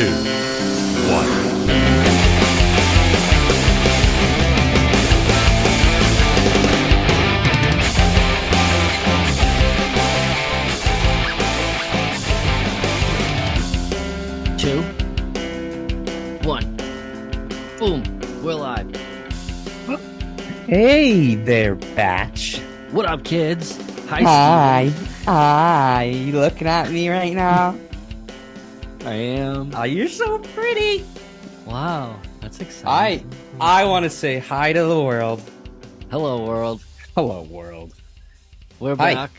two, one. Two. One. Boom. We're live. Hey there, Batch. What up, kids? Hi, Hi. Hi. You looking at me right now? Steve. I am. Oh, you're so pretty. Wow, that's exciting. I I want to say hi to the world. Hello, world. Hello, world. We're Hi. back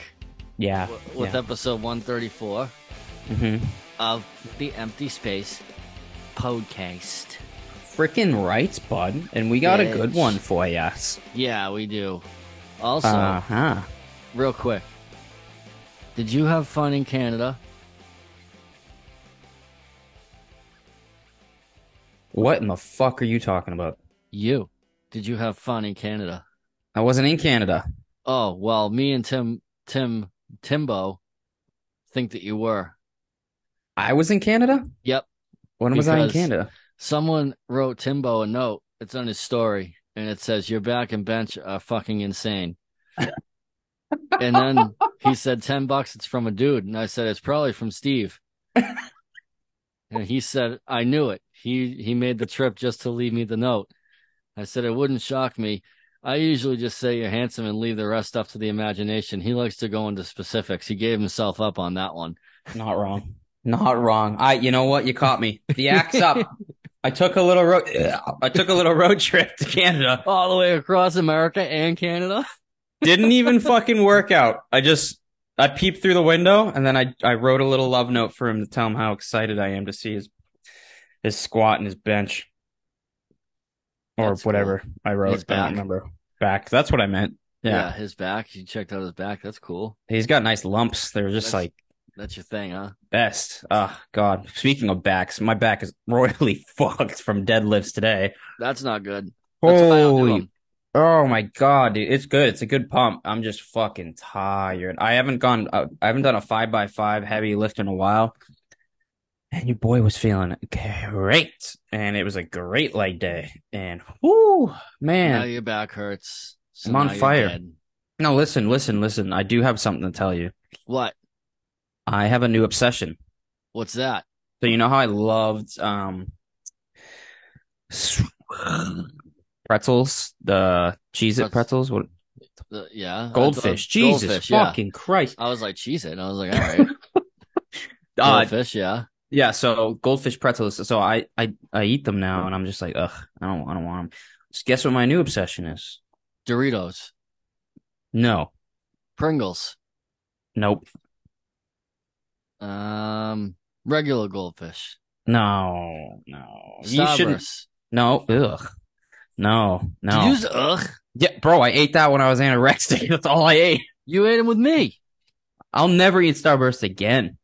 Yeah. w- with yeah. episode 134 Mhm. of the Empty Space podcast. Freaking rights, bud. And we got a good Bitch. one for you. Yeah, we do. Also, Uh huh. real quick, did you have fun in Canada? What in the fuck are you talking about? You. Did you have fun in Canada? I wasn't in Canada. Oh, well, me and Tim, Tim, Timbo think that you were. I was in Canada. Yep. When was I in Canada? Someone wrote Timbo a note. It's on his story, and it says, "Your back and bench are fucking insane." and then he said, 10 bucks. It's from a dude." And I said, "It's probably from Steve." and he said, "I knew it. He he made the trip just to leave me the note." I said, "It wouldn't shock me." I usually just say you're handsome and leave the rest up to the imagination. He likes to go into specifics. He gave himself up on that one. Not wrong. Not wrong. I. You know what? You caught me. The axe up. I took a little road. I took a little road trip to Canada. All the way across America and Canada. Didn't even fucking work out. I just I peeped through the window and then I I wrote a little love note for him to tell him how excited I am to see his his squat and his bench or That's whatever I wrote. His I don't back. remember. Back. That's what I meant. Yeah. his back. You checked out his back. That's cool. He's got nice lumps. They're just That's- like That's your thing, huh? best. Oh God. Speaking of backs, my back is royally fucked from deadlifts today. That's not good. That's why I don't do Holy. Oh my god, dude, it's good. It's a good pump. I'm just fucking tired. I haven't gone. uh, I haven't done a five by five heavy lift in a while, and your boy was feeling great, and it was a great leg day. And whoo, Now man, your back hurts. So I'm on fire. no, listen, listen, listen. I do have something to tell you. What? I have a new obsession. What's that? So you know how I loved um pretzels, the cheese It pretzels, what The- yeah. Goldfish. Jesus Goldfish, yeah. fucking Christ. I was like, cheese it. And I was like, all right. Uh, goldfish, yeah. Yeah, so goldfish pretzels. So I I I eat them now, and I'm just like, ugh, I don't I don't want them. Just guess what my new obsession is? Doritos. No, Pringles. nope, Um, regular goldfish. no, no. You shouldn't. Starburst. No, ugh, no, no. Use ugh? yeah, bro, I ate that when I was anorexic. That's all I ate. You ate them with me. I'll never eat Starburst again.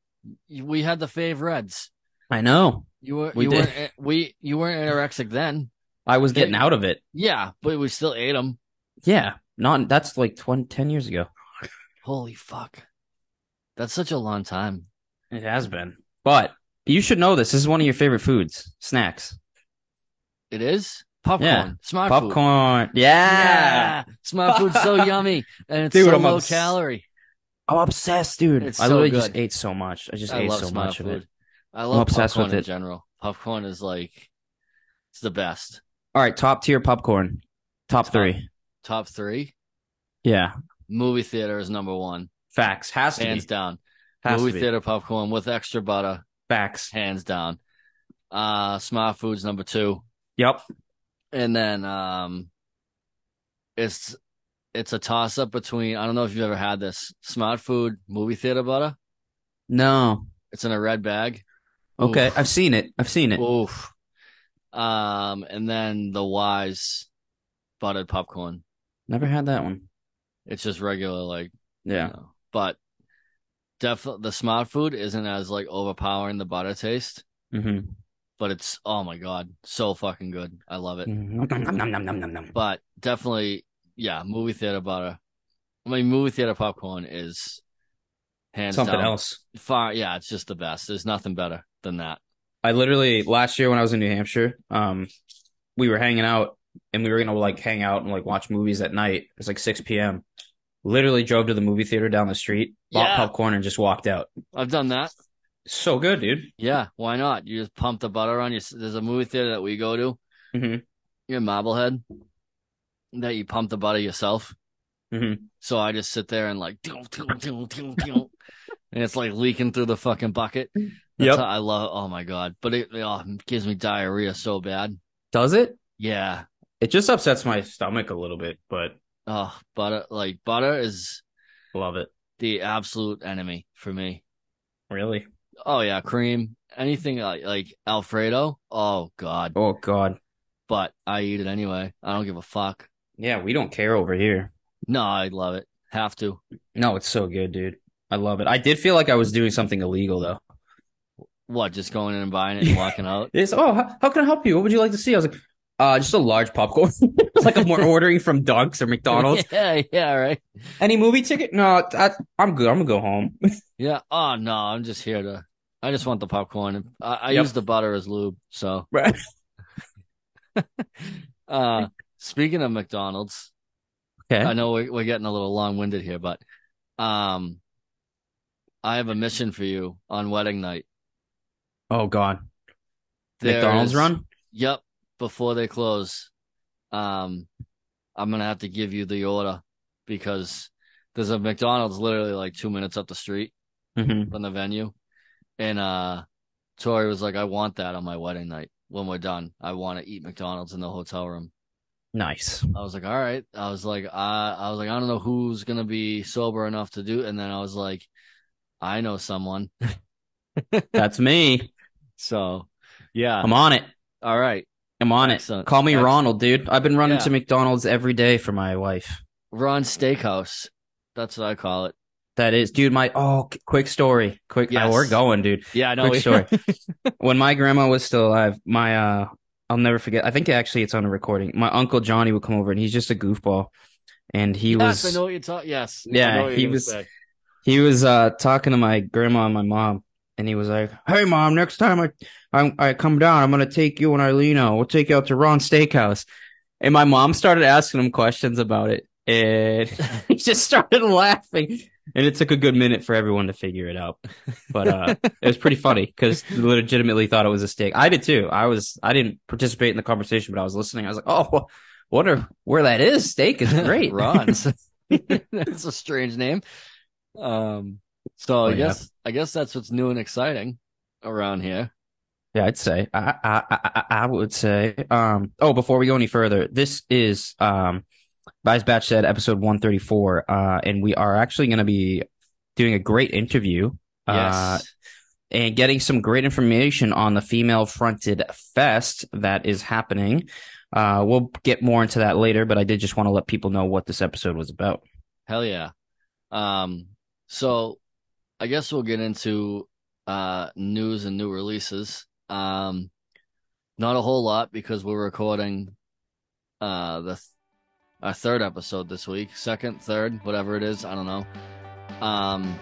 We had the fave reds. I know. You were We you did. weren't eh, we you weren't anorexic then. I was getting out of it. Yeah, but we still ate them. Yeah, not. That's like 20, 10 years ago. Holy fuck. That's such a long time. It has been, but you should know this. This is one of your favorite foods, snacks. It is popcorn. Yeah, Smart food. Popcorn. Yeah. Smart food's so yummy and it's Dude, so I'm low obs- calorie. I'm obsessed, dude. It's I so literally good. just ate so much. I just I ate love so smart much food. of it. I love I'm obsessed popcorn with in it. general. Popcorn is like it's the best. All right, top tier popcorn. Top, Top- three. Top three. Yeah. Movie theater is number one. Facts. Has to Hands be. down. Has Movie to be. theater popcorn with extra butter. Facts. Hands down. Uh smart food's number two. Yep. And then um it's it's a toss up between I don't know if you've ever had this. Smart food, movie theater butter. No. It's in a red bag. Okay. Oof. I've seen it. I've seen it. Oof. Um, and then the Wise buttered popcorn. Never had that one. It's just regular, like, you Yeah. know. but definitely the smart food isn't as like overpowering the butter taste, Mm-hmm. but it's oh my god, so fucking good. I love it. Nom. But definitely, yeah, movie theater butter. I mean, movie theater popcorn is hands Something down else. far. Yeah, it's just the best. There's nothing better than that. I literally last year when I was in New Hampshire, um, we were hanging out and we were gonna like hang out and like watch movies at night. It's like 6 p.m. Literally drove to the movie theater down the street, bought Yeah. popcorn, and just walked out. I've done that. So good, dude. Yeah, why not? You just pump the butter on. You there's a movie theater that we go to. Mhm. You're in Marblehead. That you pump the butter yourself. Mhm. So I just sit there and like, and it's like leaking through the fucking bucket. Yeah, I love. Oh my god! But it, oh, it gives me diarrhea so bad. Does it? Yeah. It just upsets my stomach a little bit, but Oh, butter. Like butter is love it. the absolute enemy for me. Really? Oh yeah, cream. Anything like like Alfredo. Oh god. Oh God. But I eat it anyway. I don't give a fuck. Yeah, we don't care over here. No, I love it. Have to. No, it's so good, dude. I love it. I did feel like I was doing something illegal though. What? Just going in and buying it and walking out? It's oh, how, how can I help you? What would you like to see? I was like, uh, just a large popcorn. it's like I'm ordering from Dunk's or McDonald's. yeah, yeah, right. Any movie ticket? No, I, I'm good. I'm gonna go home. Yeah. Oh no, I'm just here to. I just want the popcorn. I, I Yep. use the butter as lube. So, Right. uh, speaking of McDonald's, Okay. I know we're, we're getting a little long winded here, but um, I have a mission for you on wedding night. Oh God. McDonald's run. Yep. Before they close, um, I'm gonna have to give you the order because there's a McDonald's literally like two minutes up the street Mm-hmm. from the venue, and uh, Tori was like, "I want that on my wedding night when we're done. I want to eat McDonald's in the hotel room." Nice. I was like, "All right." I was like, "I," I was like, "I don't know who's gonna be sober enough to do," and then I was like, "I know someone." That's me. So, yeah. I'm on it. All right. I'm on Excellent. it. Call me Excellent. Ronald, dude. I've been running Yeah. to McDonald's every day for my wife. Ron Steakhouse. That's what I call it. That is, dude. My oh, quick story. Quick. Yes. oh, we're going, dude. Yeah, I know. Quick story. when my grandma was still alive, my uh, I'll never forget. I think actually it's on a recording. My uncle Johnny would come over, and he's just a goofball, and he yes, was I know what you're talking. Yes. Yeah, I know what he was- say. he was uh talking to my grandma and my mom, and he was like, "Hey, mom, next time I I, I come down, I'm gonna take you and Arlena. We'll take you out to Ron Steakhouse." And my mom started asking him questions about it, and he just started laughing. And it took a good minute for everyone to figure it out, but uh, it was pretty funny because legitimately thought it was a steak. I did too. I was I didn't participate in the conversation, but I was listening. I was like, "Oh, wonder where that is. Steak is great." Ron's. that's a strange name. Um. So Oh, I yeah. guess I guess that's what's new and exciting around here. Yeah, I'd say I, I I I I would say. Um. Oh, before we go any further, this is um, Vice Batch said episode one thirty four. Uh, and we are actually going to be doing a great interview. Uh, Yes. and getting some great information on the female fronted fest that is happening. Uh, we'll get more into that later, but I did just want to let people know what this episode was about. Hell yeah. Um. So I guess we'll get into uh news and new releases. Um. Not a whole lot because we're recording uh the th- our third episode this week, second, third, whatever it is, I don't know. Um.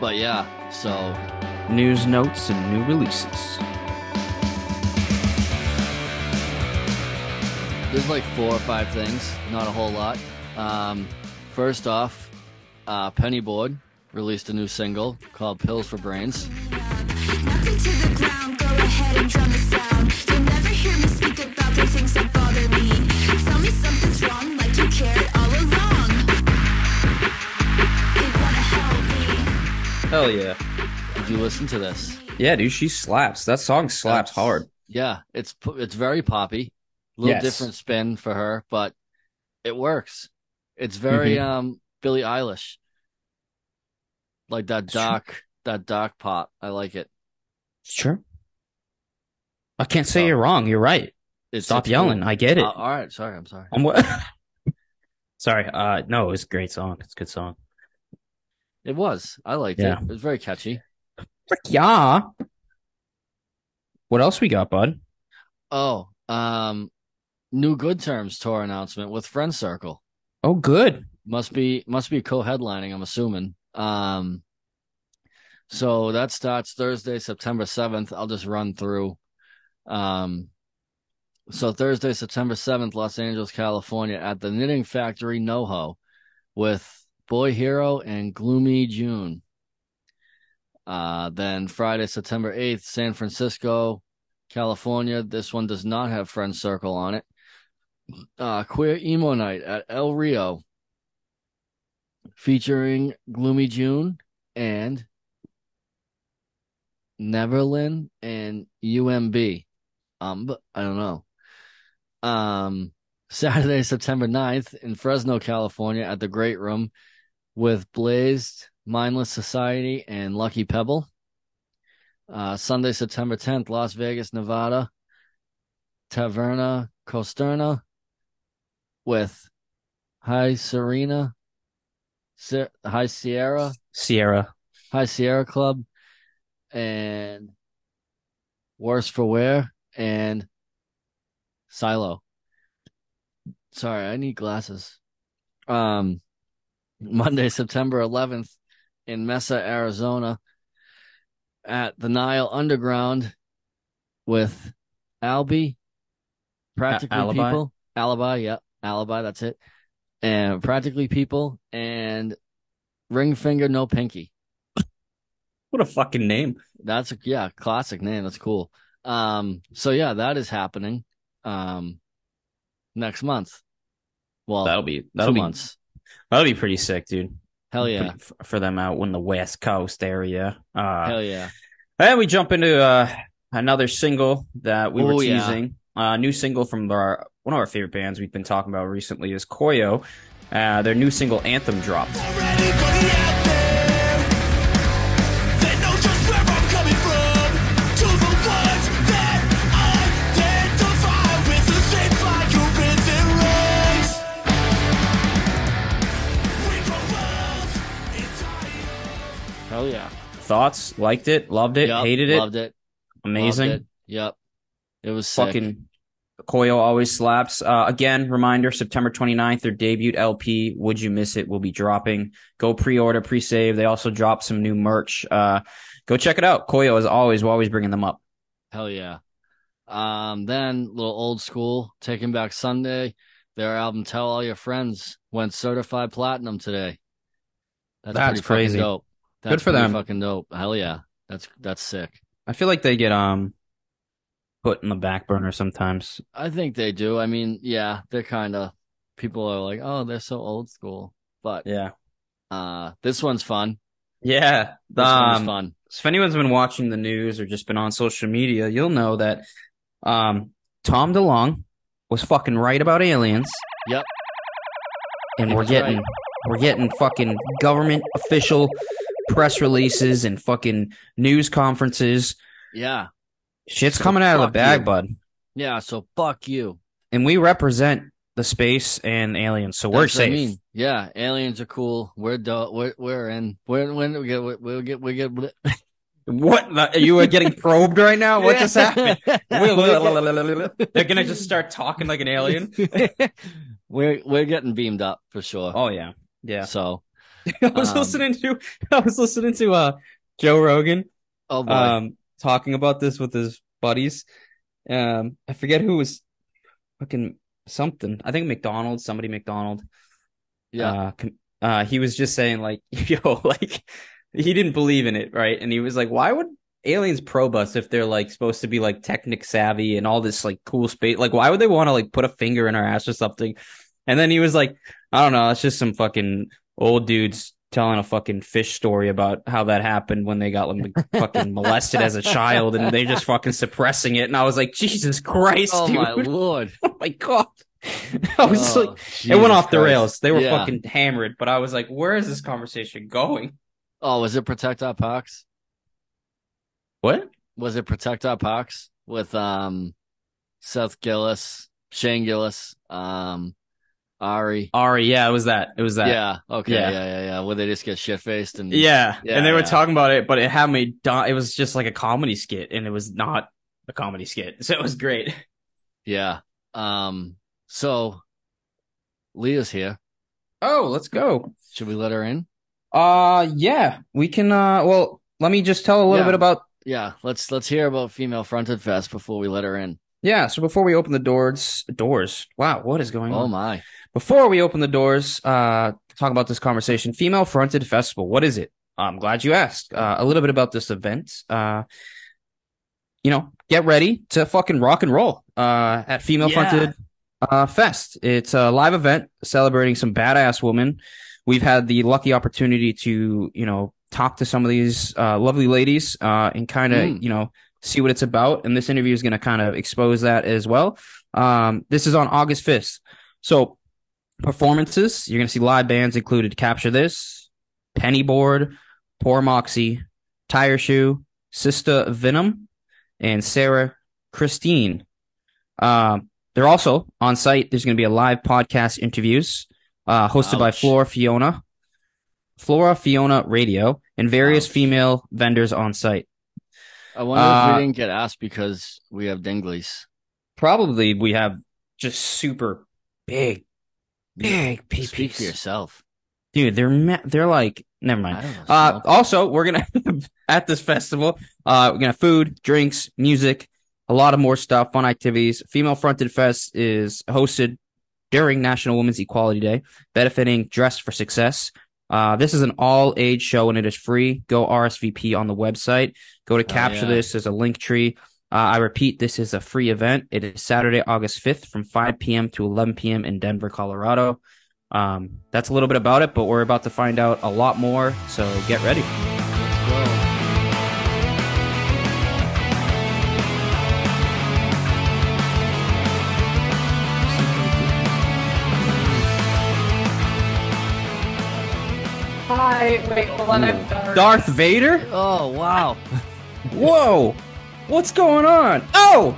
But yeah, so News, notes, and new releases. There's like four or five things, not a whole lot. Um, first off, uh, Pennyboard released a new single called "Pills for Brains." Hell yeah. Did you listen to this? Yeah, dude, she slaps. That song slaps That's- hard. Yeah, it's it's very poppy, a little Yes. different spin for her, but it works. It's very Mm-hmm. um Billie Eilish, like that It's true. dark that dark pop. I like it. Sure. I can't say So- you're wrong. You're right. It's Stop it's yelling. cool. I get it. Uh, all right, sorry, I'm sorry. I'm what? Sorry. Uh, no, it was a great song. It's a good song. It was. I liked Yeah. it. It was very catchy. Frick yeah. What else we got, bud? Oh, um, new Good Terms tour announcement with Friend Circle. Oh, good. Must be must be co-headlining. I'm assuming. Um, So that starts Thursday, September 7th. I'll just run through. Um, so Thursday, September 7th, Los Angeles, California, at the Knitting Factory NoHo with Boy Hero and Gloomy June. Uh, then Friday, September 8th, San Francisco, California. This one does not have Friend Circle on it. Uh, Queer Emo Night at El Rio featuring Gloomy June and Neverland and UMB. Um, I don't know. Um, Saturday, September 9th in Fresno, California at the Great Room with Blazed, Mindless Society, and Lucky Pebble. Uh, Sunday, September 10th, Las Vegas, Nevada, Taverna Costerna with High Serena, Se- High Sierra, Sierra. High Sierra Club, and Worse for Wear, and Silo. Sorry, I need glasses. Um, Monday, September 11th in Mesa, Arizona at the Nile Underground with Albie, Practically Alibi? People, Alibi, yep, Alibi, that's it. And Practically People and Ring Finger No Pinky. What a fucking name. That's a yeah, classic name. That's cool. Um, so yeah, that is happening um next month. Well, That'll be that'll be months. that'll be pretty sick, dude. Hell yeah. For, for them out in the West Coast area. Uh, Hell yeah. And we jump into uh, another single that we were Oh, yeah. teasing. A new single from our one of our favorite bands we've been talking about recently is Koyo. Uh, their new single Anthem dropped. Thoughts? Liked it? Loved it? Yup, hated it? Loved it. Amazing. Loved it. Yep. It was sick. Fucking Koyo always slaps. Uh, again, reminder September 29th, their debut LP, Would You Miss It, will be dropping. Go pre order, pre save. They also dropped some new merch. Uh, go check it out. Koyo, as always, we're always bringing them up. Hell yeah. Um, then little old school, Taking Back Sunday. Their album Tell All Your Friends went certified platinum today. That's, That's crazy. dope. That's for pretty them. Fucking dope. Hell yeah. That's that's sick. I feel like they get um put in the back burner sometimes. I think they do. I mean, yeah, they're kind of people are like, oh, they're so old school. But Yeah. uh, this one's fun. Yeah. This one's Um, fun. if anyone's been watching the news or just been on social media, you'll know that um, Tom DeLonge was fucking right about aliens. Yep. And we're getting right. we're getting fucking government official press releases and fucking news conferences. Yeah, Shit's So coming out of the bag, you. bud. yeah. So fuck you. And we represent the space and aliens, so we're That's I safe. mean. Yeah, aliens are cool. We're do- we're we're in. We're when we get we get we get. What? You are getting probed right now? What just happened? They're gonna just start talking like an alien. we're we're getting beamed up for sure. Oh yeah, yeah. So I was Um, listening to I was listening to uh Joe Rogan oh um talking about this with his buddies. Um I forget who was fucking something. I think McDonald, somebody McDonald. yeah, Uh, uh he was just saying like yo like he didn't believe in it, right? And he was like why would aliens probe us if they're like supposed to be like technic savvy and all this like cool space like why would they want to like put a finger in our ass or something? And then he was like I don't know, it's just some fucking old dudes telling a fucking fish story about how that happened when they got like fucking molested as a child and they're just fucking suppressing it. And I was like, Jesus Christ, oh dude. my lord, oh my God. I was Oh, like, it went Jesus off the rails. They were Yeah. fucking hammered, but I was like, where is this conversation going? Oh, was it protect our parks? What? Was it protect our parks with um Seth Gillis, Shane Gillis, um Ari? Ari, yeah, it was that. It was that. Yeah, okay, Yeah. yeah, yeah, yeah. Where they just get shit faced and Yeah. Yeah, and they were yeah. talking about it, but it had me die. It was just like a comedy skit, and it was not a comedy skit. So it was great. yeah. Um, so Leah's here. Oh, let's go. Should we let her in? Uh, yeah, we can. Uh, well, let me just tell a little bit about Yeah, let's let's hear about Female Fronted Fest before we let her in. yeah. So before we open the doors, doors. Wow, what is going Oh on? Oh my. Before we open the doors, uh, to talk about this conversation, Female Fronted Festival. What is it? I'm glad you asked. Uh, a little bit about this event. Uh, you know, get ready to fucking rock and roll. Uh, at Female Yeah. Fronted uh Fest. It's a live event celebrating some badass women. We've had the lucky opportunity to, you know, talk to some of these uh, lovely ladies uh, and kind of, Mm. you know, see what it's about. And this interview is going to kind of expose that as well. Um, this is on August 5th. So performances, you're going to see live bands included Capture This, Penny Board, Poor Moxie, Tire Shoe, Sister Venom, and Sarah Christine. Um, they're also on site. There's going to be a live podcast interviews uh, hosted by Flora Fiona, Flora Fiona Radio, and various Ouch. female vendors on site. I wonder if Uh, we didn't get asked because we have dinglies. Probably we have just super big, big Speak for yourself. Dude, they're ma- they're like never mind. know. Uh, also, we're gonna at this festival. Uh, we're gonna have food, drinks, music, a lot of more stuff, fun activities. Female Fronted Fest is hosted during National Women's Equality Day, benefiting Dress for Success. Uh, this is an all age show and it is free. Go RSVP on the website. Go to Oh, capture yeah. this. There's a link tree. Uh, I repeat, this is a free event. It is Saturday, August 5th from 5 p.m. to 11 p.m. in Denver, Colorado. Um, that's a little bit about it, but we're about to find out a lot more. So get ready. Hi. Wait, hold on. Darth. Darth Vader? Oh wow. Whoa! What's going on? Oh!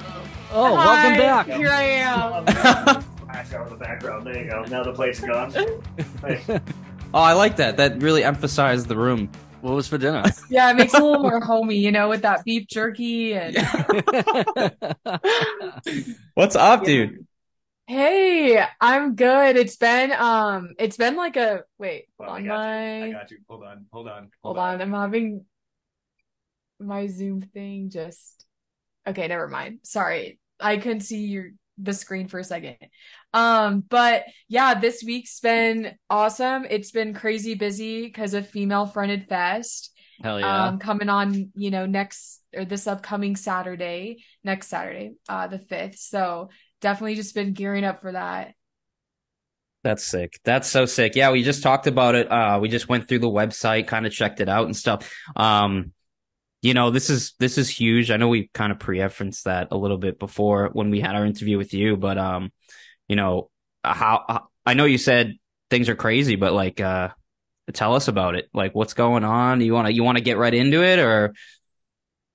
Oh, Hi, welcome back. Here I am. Flash out in the background. There you go. Now the plate's gone. Hey, Oh, I like that. That really emphasized the room. What was for dinner? Yeah, it makes it a little more homey, you know, with that beef jerky and. What's up, Yeah. dude? Hey, I'm good. It's been um, it's been like a wait well, I got my. you. I got you. Hold on. Hold on. Hold on, I'm having my Zoom thing just. Okay, never mind. Sorry, I couldn't see your the screen for a second. Um, but yeah, this week's been awesome. It's been crazy busy because of Female Fronted Fest. Hell yeah. um coming on you know next or this upcoming saturday next saturday uh the 5th so definitely just been gearing up for that That's sick. That's so sick. Yeah, we just talked about it. Uh, we just went through the website, kind of checked it out and stuff. Um, you know, this is this is huge. I know we kind of pre-referenced that a little bit before when we had our interview with you, but um, you know, how, how I know you said things are crazy, but like, uh, tell us about it. Like, what's going on? You want to you want to get right into it, or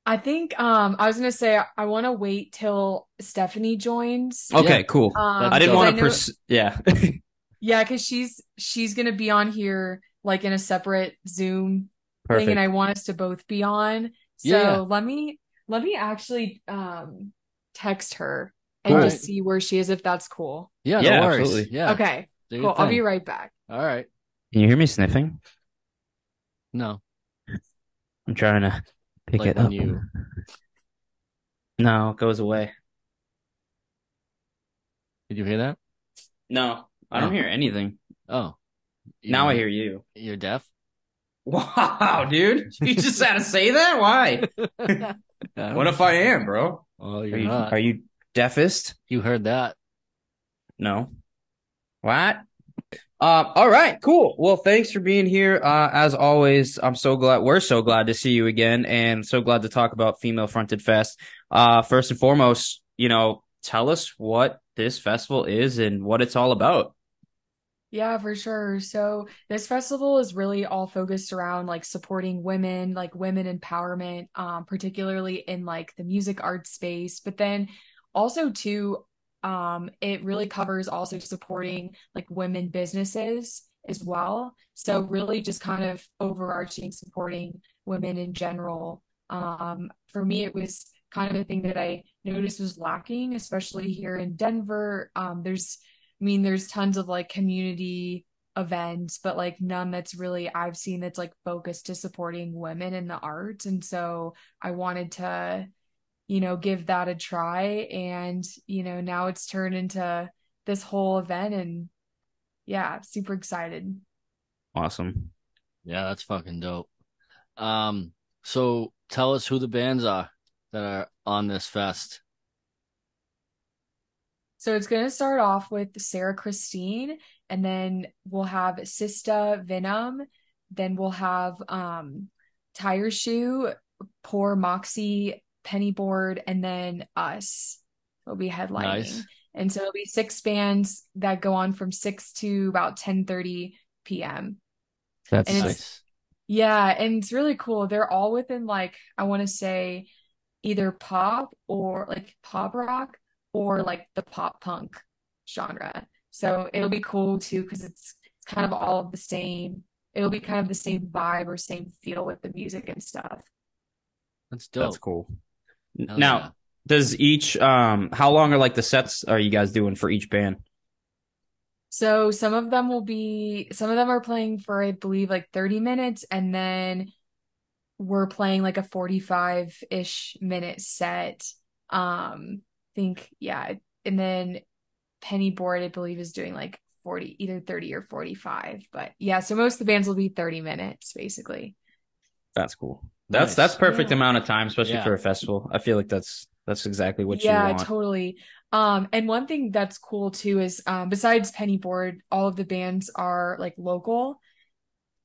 i think um i was gonna say i want to wait till stephanie joins okay, Yeah. cool. um I didn't want to know- pers- yeah. yeah because she's she's gonna be on here like in a separate zoom thing and i want us to both be on so Yeah, yeah. let me let me actually um text her and Cool. just see where she is if that's cool yeah, yeah, no absolutely. Yeah. okay do cool i'll be right back All right. Can you hear me sniffing? No. I'm trying to pick Like it up. you- No, it goes away. Did you hear that? No, I don't Oh. hear anything. Oh. You Now I hear you. You're deaf? Wow, dude. You just had to say that? Why? What if I am, bro? Well, Are you're you, not. are you deafest? You heard that. No. What? Uh, all right, cool. Well, thanks for being here. Uh, as always, I'm so glad we're so glad to see you again, and so glad to talk about Female Fronted Fest. Uh, first and foremost, you know, tell us what this festival is and what it's all about. Yeah, for sure. So this festival is really all focused around like supporting women, like women empowerment, um, particularly in like the music art space. But then also too, um, it really covers also supporting like women businesses as well. So really just kind of overarching supporting women in general. Um, for me, it was kind of a thing that I noticed was lacking, especially here in Denver. Um, there's I mean, there's tons of like community events, but like none that's really I've seen that's like focused to supporting women in the arts. And so I wanted to, you know, give that a try. And, you know, now it's turned into this whole event and yeah, super excited. Awesome. Yeah, that's fucking dope. Um, so tell us who the bands are that are on this fest. So it's going to start off with Sarah Christine, and then we'll have Sista Venom. Then we'll have um, Tire Shoe, Poor Moxie, Pennyboard, and then us will be headlining. Nice. And so it'll be six bands that go on from six to about ten thirty p.m. That's And Nice. Yeah, and it's really cool. They're all within like I want to say either pop or like pop rock or like the pop punk genre. So it'll be cool too because it's it's kind of all of the same. It'll be kind of the same vibe or same feel with the music and stuff. That's dope. that's cool. Hell now, yeah. does each um how long are like the sets are you guys doing for each band? So some of them will be some of them are playing for I believe like 30 minutes and then we're playing like a 45-ish minute set. Um I think yeah, and then Penny Board, I believe is doing like 40 either 30 or 45. But yeah, so most of the bands will be 30 minutes basically. That's cool. That's Nice. that's perfect Yeah. amount of time, especially Yeah. for a festival. I feel like that's that's exactly what yeah, you want. Yeah, totally. Um, and one thing that's cool too is um, besides Pennyboard, all of the bands are like local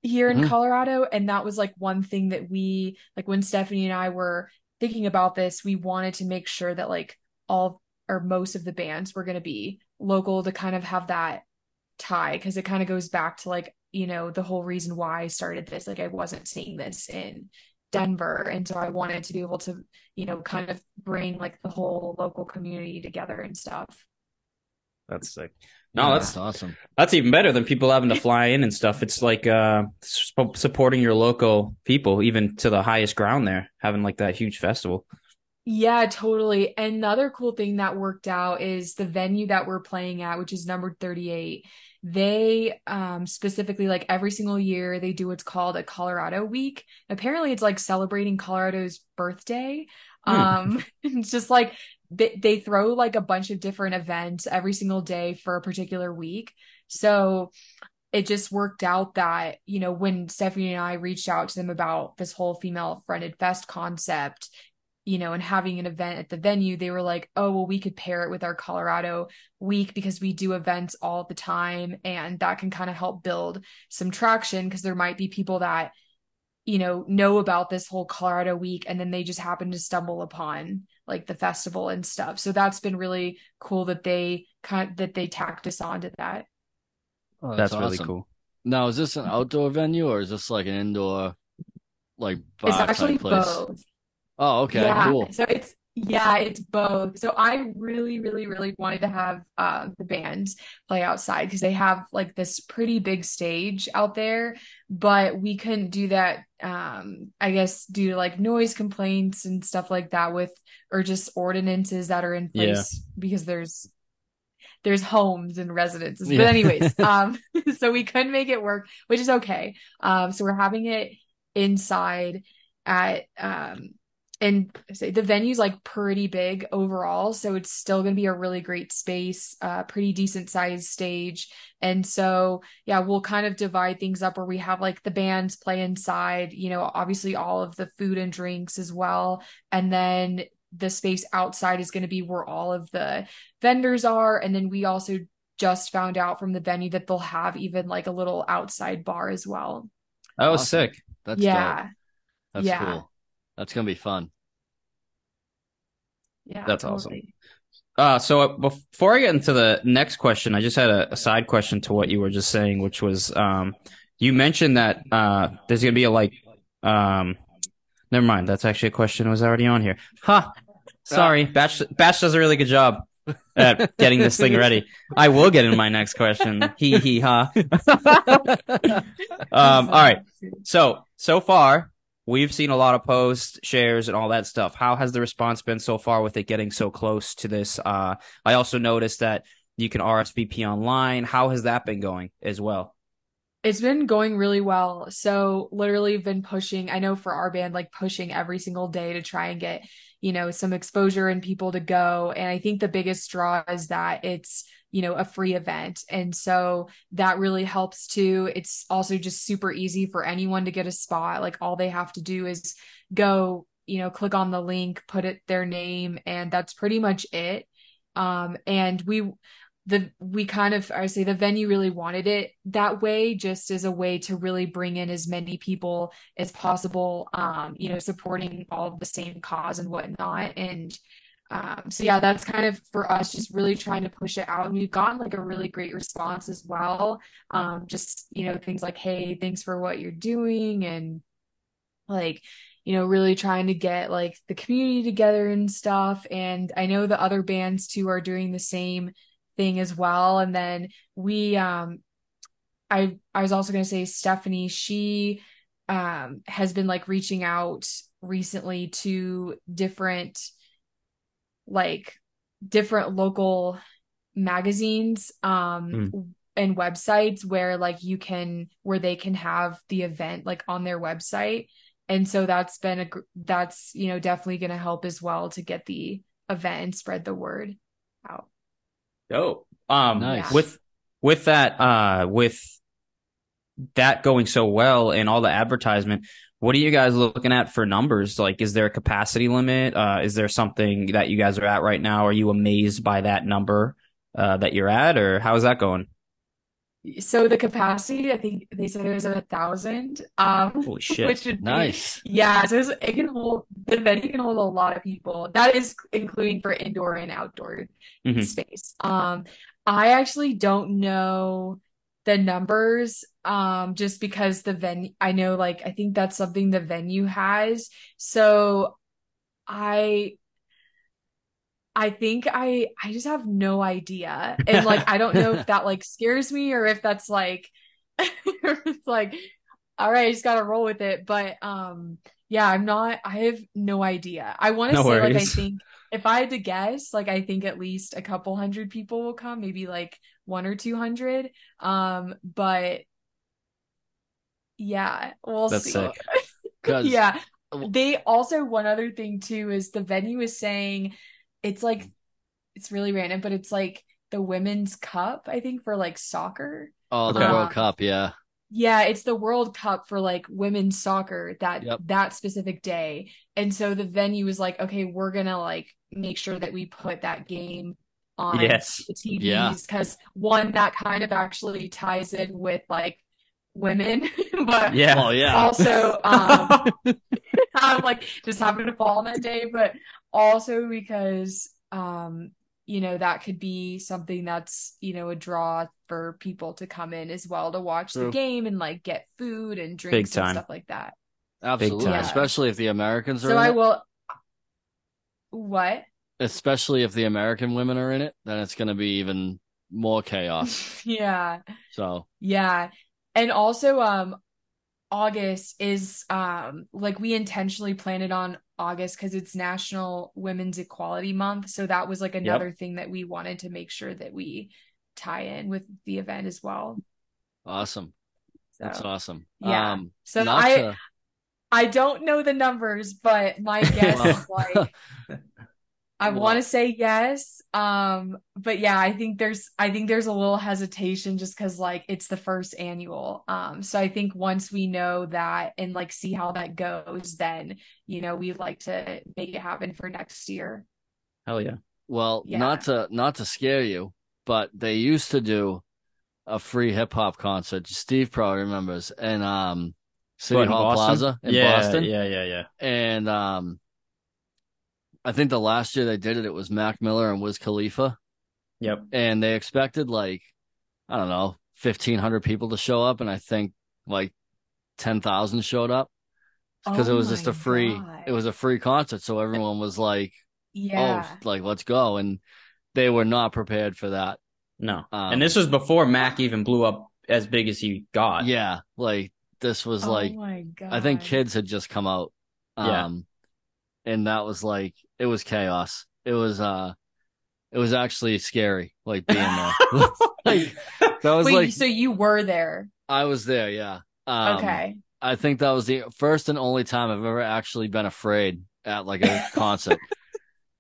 here in Mhm. Colorado, and that was like one thing that we like when Stephanie and I were thinking about this, we wanted to make sure that like all or most of the bands were going to be local to kind of have that tie because it kind of goes back to like you know the whole reason why I started this. Like I wasn't seeing this in Denver, and so I wanted to be able to you know, kind of bring like the whole local community together and stuff. That's sick. Yeah, No, that's that's awesome. that's even better than people having to fly in and stuff. It's like uh su- supporting your local people, even to the highest ground there, having like that huge festival. Yeah, totally. And the cool thing that worked out is the venue that we're playing at, which is number 38. They um specifically like every single year they do what's called a Colorado week. Apparently it's like celebrating Colorado's birthday. Hmm. Um it's just like they, they throw like a bunch of different events every single day for a particular week. So it just worked out that, you know, when Stephanie and I reached out to them about this whole female fronted fest concept, you know, and having an event at the venue, they were like, oh, well, we could pair it with our Colorado week because we do events all the time. And that can kind of help build some traction because there might be people that, you know, know about this whole Colorado week and then they just happen to stumble upon like the festival and stuff. So that's been really cool that they kind that they tacked us onto that. Oh, That's, really awesome. cool. Now, is this an outdoor venue or is this like an indoor, like bar it's actually type place? both. Oh, okay, yeah, cool. so it's yeah, it's both. So I really, really, really wanted to have uh, the band play outside because they have like this pretty big stage out there, but we couldn't do that. Um, I guess due to like noise complaints and stuff like that, with or just ordinances that are in Yeah. place because there's there's homes and residences. Yeah. But anyways, um, so we couldn't make it work, which is okay. Um, so we're having it inside at um and say the venue's like pretty big overall so it's still going to be a really great space uh pretty decent sized stage and so yeah we'll kind of divide things up where we have like the bands play inside you know obviously all of the food and drinks as well and then the space outside is going to be where all of the vendors are and then we also just found out from the venue that they'll have even like a little outside bar as well That was Awesome. sick. That's yeah dope. That's Yeah. cool. That's gonna be fun. yeah That's awesome. Uh, so uh, before I get into the next question, I just had a, a side question to what you were just saying, which was, um, you mentioned that, uh, there's going to be a like, um, never mind. That's actually a question that was already on here. Ha! Sorry. Batch, Batch does a really good job at getting this thing ready. I will get in my next question. Hee hee ha. Um, all right. So, so far, we've seen a lot of posts, shares, and all that stuff. How has the response been so far with it getting so close to this? Uh, I also noticed that you can RSVP online. How has that been going as well? It's been going really well. So literally been pushing, I know for our band, like pushing every single day to try and get, you know, some exposure and people to go. And I think the biggest draw is that it's, you know, a free event. And so that really helps too. It's also just super easy for anyone to get a spot. Like all they have to do is go, you know, click on the link, put it their name, and that's pretty much it. Um, and we the we kind of I say the venue really wanted it that way, just as a way to really bring in as many people as possible, um, you know, supporting all of the same cause and whatnot. And um, so yeah, that's kind of for us just really trying to push it out. And we've gotten like a really great response as well. Um, just you know, things like, hey, thanks for what you're doing and like you know really trying to get like the community together and stuff and i know the other bands too are doing the same thing as well and then we um i i was also going to say stephanie she um has been like reaching out recently to different like different local magazines um and websites where like you can where they can have the event like on their website and so that's been a that's you know definitely going to help as well to get the event and spread the word out Dope. Um, Nice. with with that, uh, with that going so well and all the advertisement, what are you guys looking at for numbers? Like, is there a capacity limit? Uh, is there something that you guys are at right now? Are you amazed by that number uh, that you're at, or how is that going? so the capacity i think they said it was a thousand um Holy shit! which would be Nice. yeah so it's, it can hold the venue can hold a lot of people that is including for indoor and outdoor Mhm. space um i actually don't know the numbers um just because the venue i know like i think that's something the venue has so i I think I I just have no idea. And like I don't know if that like scares me or if that's like it's like all right, I just gotta roll with it. But um yeah, I'm not I have no idea. I want to No say like I think if I had to guess, like I think at least a couple hundred people will come, maybe like one or two hundred. Um, but yeah, we'll That's see. sick. Yeah. They also one other thing too is the venue is saying it's like it's really random, but it's like the women's cup, I think, for like soccer. oh, the Okay. World Cup, yeah. Yeah, it's the World Cup for like women's soccer that Yep. that specific day. And so the venue was like, okay, we're gonna like make sure that we put that game on Yes. the TVs Yeah. because one that kind of actually ties in with like women, but Yeah. Well, yeah. also um I'm like just happened to fall on that day, but also because um you know that could be something that's you know a draw for people to come in as well to watch True. the game and like get food and drinks time. and stuff like that. Absolutely. time. Especially if the Americans are So in I it. will what? Especially if the American women are in it, then it's going to be even more chaos. yeah. So, Yeah. And also um August is um like we intentionally planned it on August because it's National Women's Equality Month. So that was like another thing that we wanted to make sure that we tie in with the event as well. awesome. So That's awesome. yeah. Um, So I- to- I don't know the numbers, but my guess is like I want to say yes. Um, but yeah, I think there's I think there's a little hesitation just because like it's the first annual. Um, so I think once we know that and like see how that goes, then you know we'd like to make it happen for next year. Hell yeah. Well, Yeah. not to not to scare you, but they used to do a free hip hop concert. Steve probably remembers, and um, City What, Hall Boston? Plaza in yeah, Boston. Yeah, yeah, yeah. And um, I think the last year they did it, it was Mac Miller and Wiz Khalifa, Yep. and they expected like I don't know, fifteen hundred people to show up, and I think like ten thousand showed up because it Oh was just a free. God. It was a free concert, so everyone was like, Yeah. "Oh, like let's go," and they were not prepared for that. No. Um, and this was before Mac even blew up as big as he got. Yeah, like this was oh like my God. I think kids had just come out. Yeah. And that was like it was chaos. It was uh it was actually scary like being there. like that was Wait, like so you were there? I was there, yeah. Um, okay. I think that was the first and only time I've ever actually been afraid at like a concert.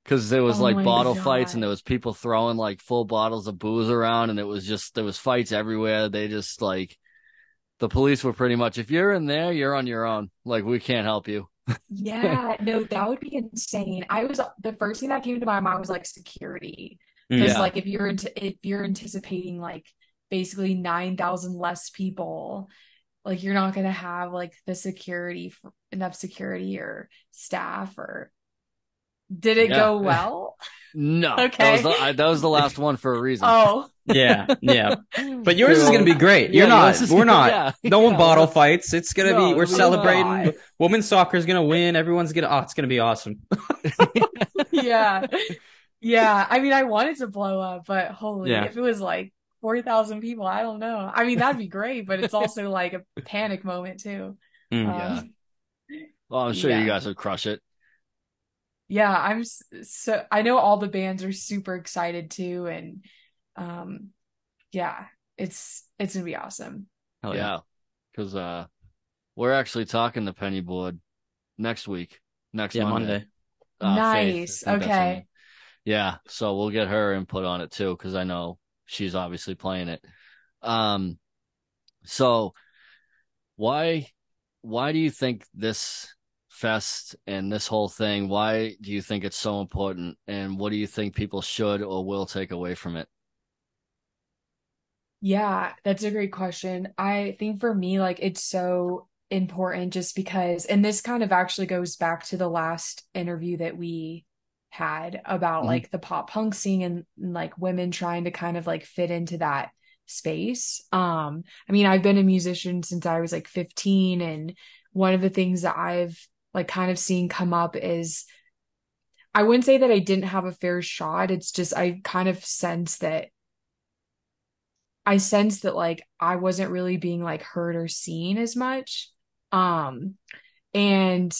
Cause there was Oh like my bottle fights and there was people throwing like full bottles of booze around and it was just there was fights everywhere. They just like the police were pretty much if you're in there, you're on your own. Like we can't help you. Yeah, no, that would be insane. I was the first thing that came to my mind was like security. Mm. Because Yeah. like if you're ant- if you're anticipating like basically 9,000 less people, like you're not gonna have like the security enough security or staff or did it Yeah. go well? No. That Okay. was the, I, that was the last one for a reason. Oh, Yeah, yeah. But yours is gonna be great. You're Yeah, not. yours is- We're not. yeah. No one Yeah, bottle fights. It's gonna No, be. We're celebrating. fine. Women's soccer is gonna win. Everyone's gonna. Oh, it's gonna be awesome. yeah. Yeah. I mean, I wanted to blow up, but holy, Yeah. if it was like 4,000 people, I don't know. I mean, that'd be great, but it's also like a panic moment too. Mm. Yeah. Um, Well, I'm sure Yeah. you guys would crush it. Yeah, I'm so I know all the bands are super excited too, and um, yeah, it's it's gonna be awesome. Hell yeah. Cause uh we're actually talking the penny board next week. Next Yeah, Monday. Monday. Uh, Nice. think that's her Okay. Yeah, so we'll get her input on it too, because I know she's obviously playing it. Um, so why why do you think this fest and this whole thing, why do you think it's so important? And what do you think people should or will take away from it? Yeah, that's a great question. I think for me, like it's so important just because, and this kind of actually goes back to the last interview that we had about Mhm. like the pop punk scene and, and like women trying to kind of like fit into that space. Um, I mean, I've been a musician since I was like 15, and one of the things that I've like kind of seeing come up is I wouldn't say that I didn't have a fair shot. It's just I kind of sense that I sense that like I wasn't really being like heard or seen as much. Um and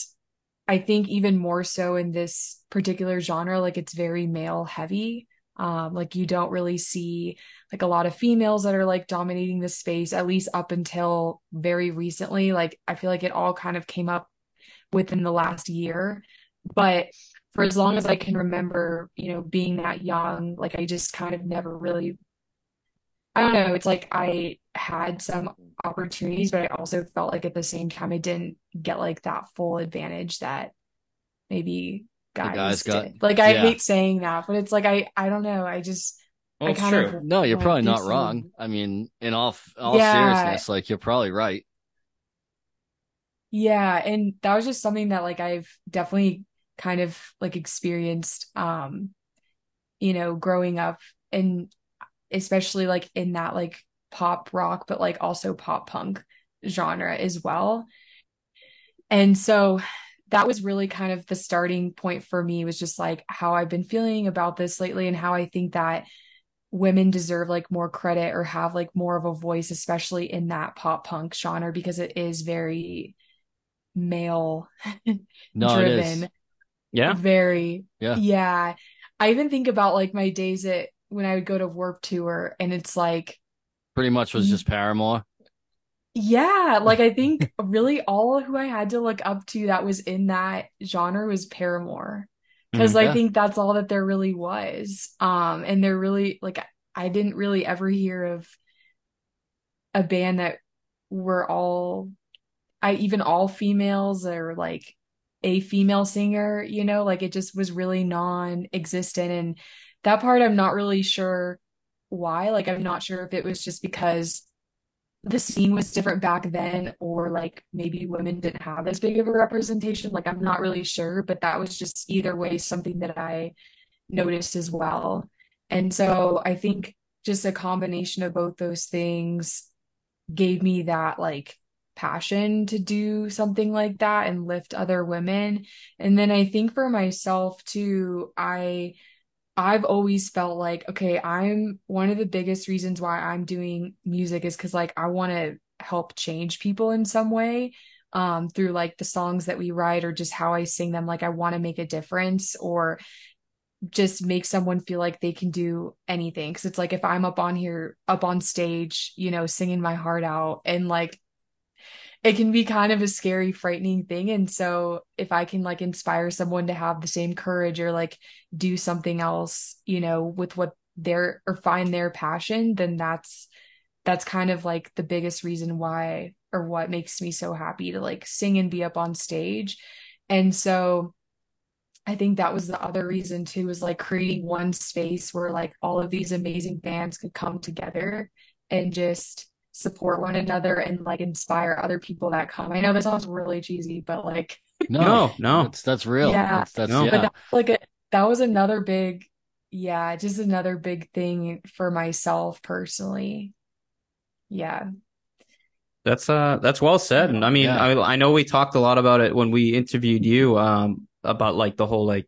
I think even more so in this particular genre like it's very male heavy. Um like you don't really see like a lot of females that are like dominating the space at least up until very recently. Like I feel like it all kind of came up within the last year. But for as long as I can remember, you know, being that young, like I just kind of never really I don't know. It's like I had some opportunities, but I also felt like at the same time I didn't get like that full advantage that maybe guys, guys got. did. Like I Yeah. hate saying that, but it's like I I don't know. I just Well, I kind true. of No, you're like, probably not wrong. I mean, in all all Yeah. seriousness, like you're probably right. Yeah, and that was just something that like I've definitely kind of like experienced um you know growing up and especially like in that like pop rock but like also pop punk genre as well. And so that was really kind of the starting point for me was just like how I've been feeling about this lately and how I think that women deserve like more credit or have like more of a voice especially in that pop punk genre because it is very male No, driven Yeah. very Yeah. yeah i even think about like my days at when i would go to warp tour and it's like Pretty much was Mm. just Paramore. yeah like i think really all who i had to look up to that was in that genre was paramore because Mhm. i think that's all that there really was um and they're really like i didn't really ever hear of a band that were all I even all females or like a female singer, you know, like it just was really non-existent. And that part I'm not really sure why. Like I'm not sure if it was just because the scene was different back then or like maybe women didn't have as big of a representation. Like I'm not really sure, but that was just either way something that I noticed as well. And so I think just a combination of both those things gave me that like passion to do something like that and lift other women. And then I think for myself too, I I've always felt like okay, I'm one of the biggest reasons why I'm doing music is cuz like I want to help change people in some way um through like the songs that we write or just how I sing them like I want to make a difference or just make someone feel like they can do anything because it's like if i'm up on here up on stage you know singing my heart out and like it can be kind of a scary frightening thing. And so if i can like inspire someone to have the same courage or like do something else you know with what their or find their passion then that's that's kind of like the biggest reason why or what makes me so happy to like sing and be up on stage. And so I think that was the other reason too, was like creating one space where like all of these amazing bands could come together and just support one another and like inspire other people that come. I know this sounds really cheesy, but like No, No, no. That's that's real. Yeah. That's, that's No. yeah. but that, like a, that was another big yeah, just another big thing for myself personally. Yeah. That's uh that's well said. And I mean, Yeah. I I know we talked a lot about it when we interviewed you um about like the whole like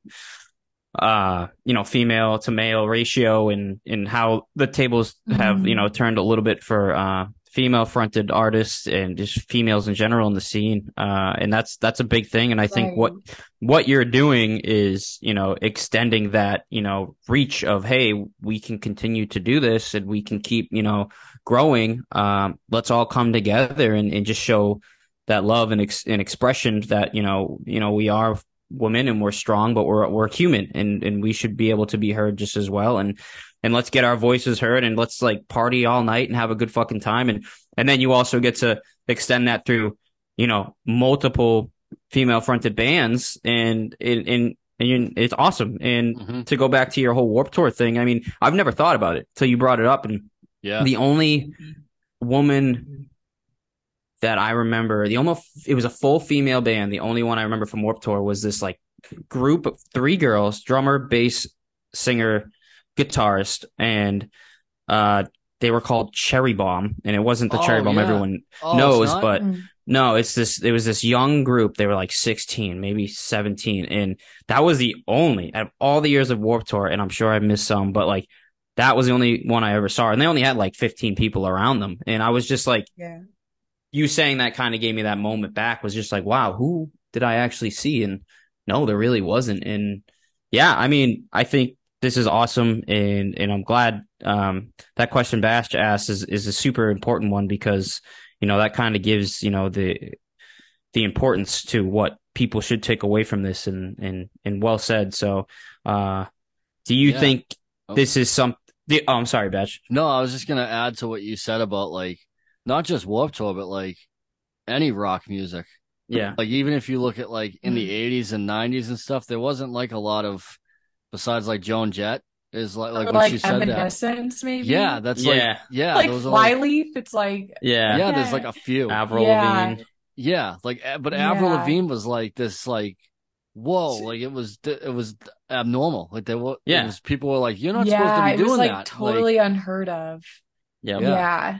uh you know female to male ratio and and how the tables have Mhm. you know turned a little bit for uh female fronted artists and just females in general in the scene uh and that's that's a big thing and I think what what you're doing is, you know, extending that, you know, reach of, hey, we can continue to do this and we can keep, you know, growing. Um, let's all come together and, and just show that love and, ex- and expression that, you know, you know, we are women and we're strong, but we're, we're human and, and we should be able to be heard just as well. And, and let's get our voices heard and let's like party all night and have a good fucking time. And, and then you also get to extend that through, you know, multiple female fronted bands and and and, and you- it's awesome and Mhm. to go back to your whole warp tour thing i mean i've never thought about it till you brought it up and Yeah. the only woman that i remember the almost it was a full female band the only one i remember from warp tour was this like group of three girls drummer bass singer guitarist and uh they were called cherry bomb and it wasn't the cherry Oh, bomb yeah. everyone Oh, knows but no, it's this. It was this young group. They were like 16, maybe 17, and that was the only out of all the years of Warp Tour. And I'm sure I missed some, but like that was the only one I ever saw. And they only had like 15 people around them, and I was just like, Yeah. You saying that kind of gave me that moment back. Was just like, wow, who did I actually see? And no, there really wasn't. And yeah, I mean, I think this is awesome, and and I'm glad um, that question Bash asked is is a super important one because you know that kind of gives you know the the importance to what people should take away from this, and and and well said. So, uh, do you Yeah. think Oh. this is some? The, oh, I'm sorry, Bash. No, I was just gonna add to what you said about like not just Warp Tour, but like any rock music. Yeah, Like even if you look at like in the eighties and nineties and stuff, there wasn't like a lot of besides like Joan Jett is like like Or, when like she said that. Maybe. Yeah, that's Yeah. like yeah, like those are like Flyleaf. It's like yeah, yeah, there's like a few. Avril Yeah. Lavigne. Yeah, like uh, but Avril Yeah. Lavigne was like this like whoa, like it was it was abnormal. Like there were Yeah. it was, people were like you're not yeah, supposed to it be was doing like that. Like, totally unheard of. Yeah, Yeah.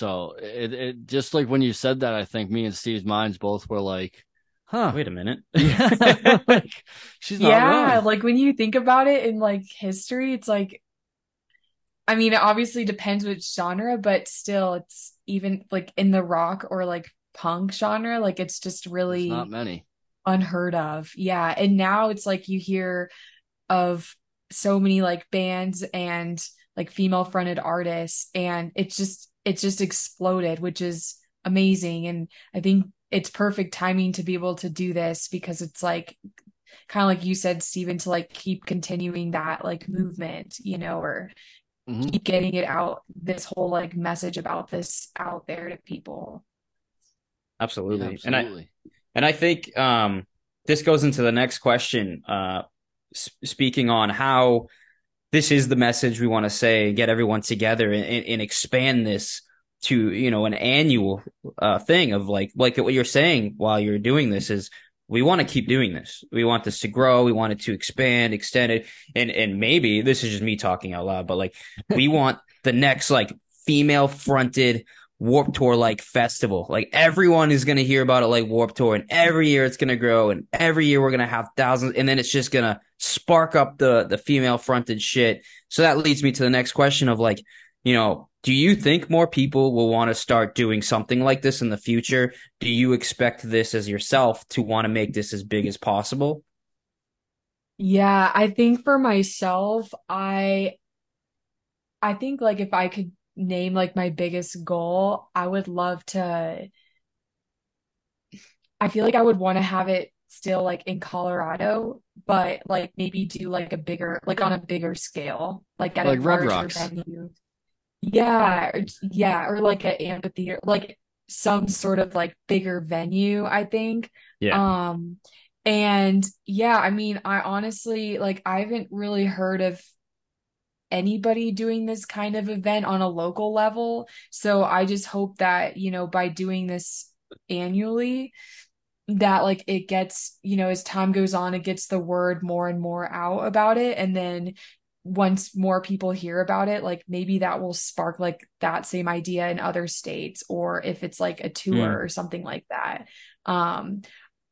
Yeah. so it it just like when you said that, I think me and Steve's minds both were like, huh. Wait a minute. Yeah, like she's not Yeah, wrong. like when you think about it in like history, it's like I mean, it obviously depends which genre, but still it's even like in the rock or like punk genre, like it's just There's really not many. unheard of. Yeah. And now it's like you hear of so many like bands and like female fronted artists and it's just it's just exploded, which is amazing. And I think it's perfect timing to be able to do this because it's like kind of like you said, Stephen, to like keep continuing that like movement, you know, or Mhm. keep getting it out, this whole like message about this out there to people. Absolutely. Yeah, And I and I think um this goes into the next question uh s- speaking on how this is the message we want to say get everyone together and, and, and expand this to you know an annual uh thing of like like what you're saying while you're doing this is we want to keep doing this. We want this to grow. We want it to expand, extend it. And, and maybe this is just me talking out loud, but like we want the next like female fronted Warp Tour like festival. Like everyone is going to hear about it like Warp Tour and every year it's going to grow and every year we're going to have thousands and then it's just going to spark up the, the female fronted shit. So that leads me to the next question of like, you know, do you think more people will want to start doing something like this in the future? Do you expect this as yourself to want to make this as big as possible? Yeah, I think for myself, I I think like if I could name like my biggest goal, I would love to I feel like I would want to have it still like in Colorado, but like maybe do like a bigger like on a bigger scale, like at a Like Red larger Rocks. venue. Yeah, or, yeah, or like an amphitheater, like some sort of like bigger venue, I think. Yeah. Um, and yeah, I mean, I honestly like I haven't really heard of anybody doing this kind of event on a local level. So I just hope that, you know, by doing this annually, that like it gets, you know, as time goes on, it gets the word more and more out about it. And then once more people hear about it, like maybe that will spark like that same idea in other states, or if it's like a tour or something like that. Um,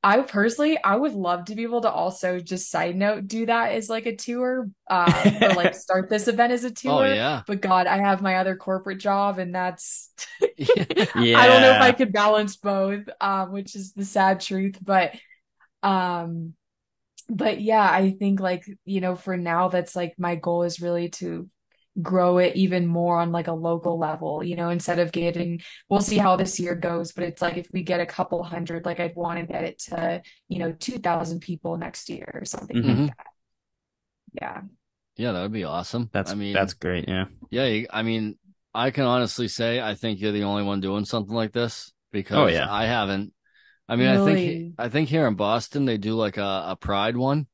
I personally, I would love to be able to also just side note do that as like a tour, um, or like start this event as a tour. Oh tour. yeah. But God, I have my other corporate job, and that's Yeah. I don't know if I could balance both, um, which is the sad truth. But um, but yeah, I think like, you know, for now, that's like my goal is really to grow it even more on like a local level, you know, instead of getting, we'll see how this year goes, but it's like if we get a couple hundred, like I'd want to get it to, you know, 2,000 people next year or something Mhm. like that. Yeah. Yeah, that would be awesome. That's I mean, that's great. Yeah. yeah, I mean, I can honestly say I think you're the only one doing something like this because Oh, yeah. I haven't. I mean, I think I think here in Boston they do like a, a pride one,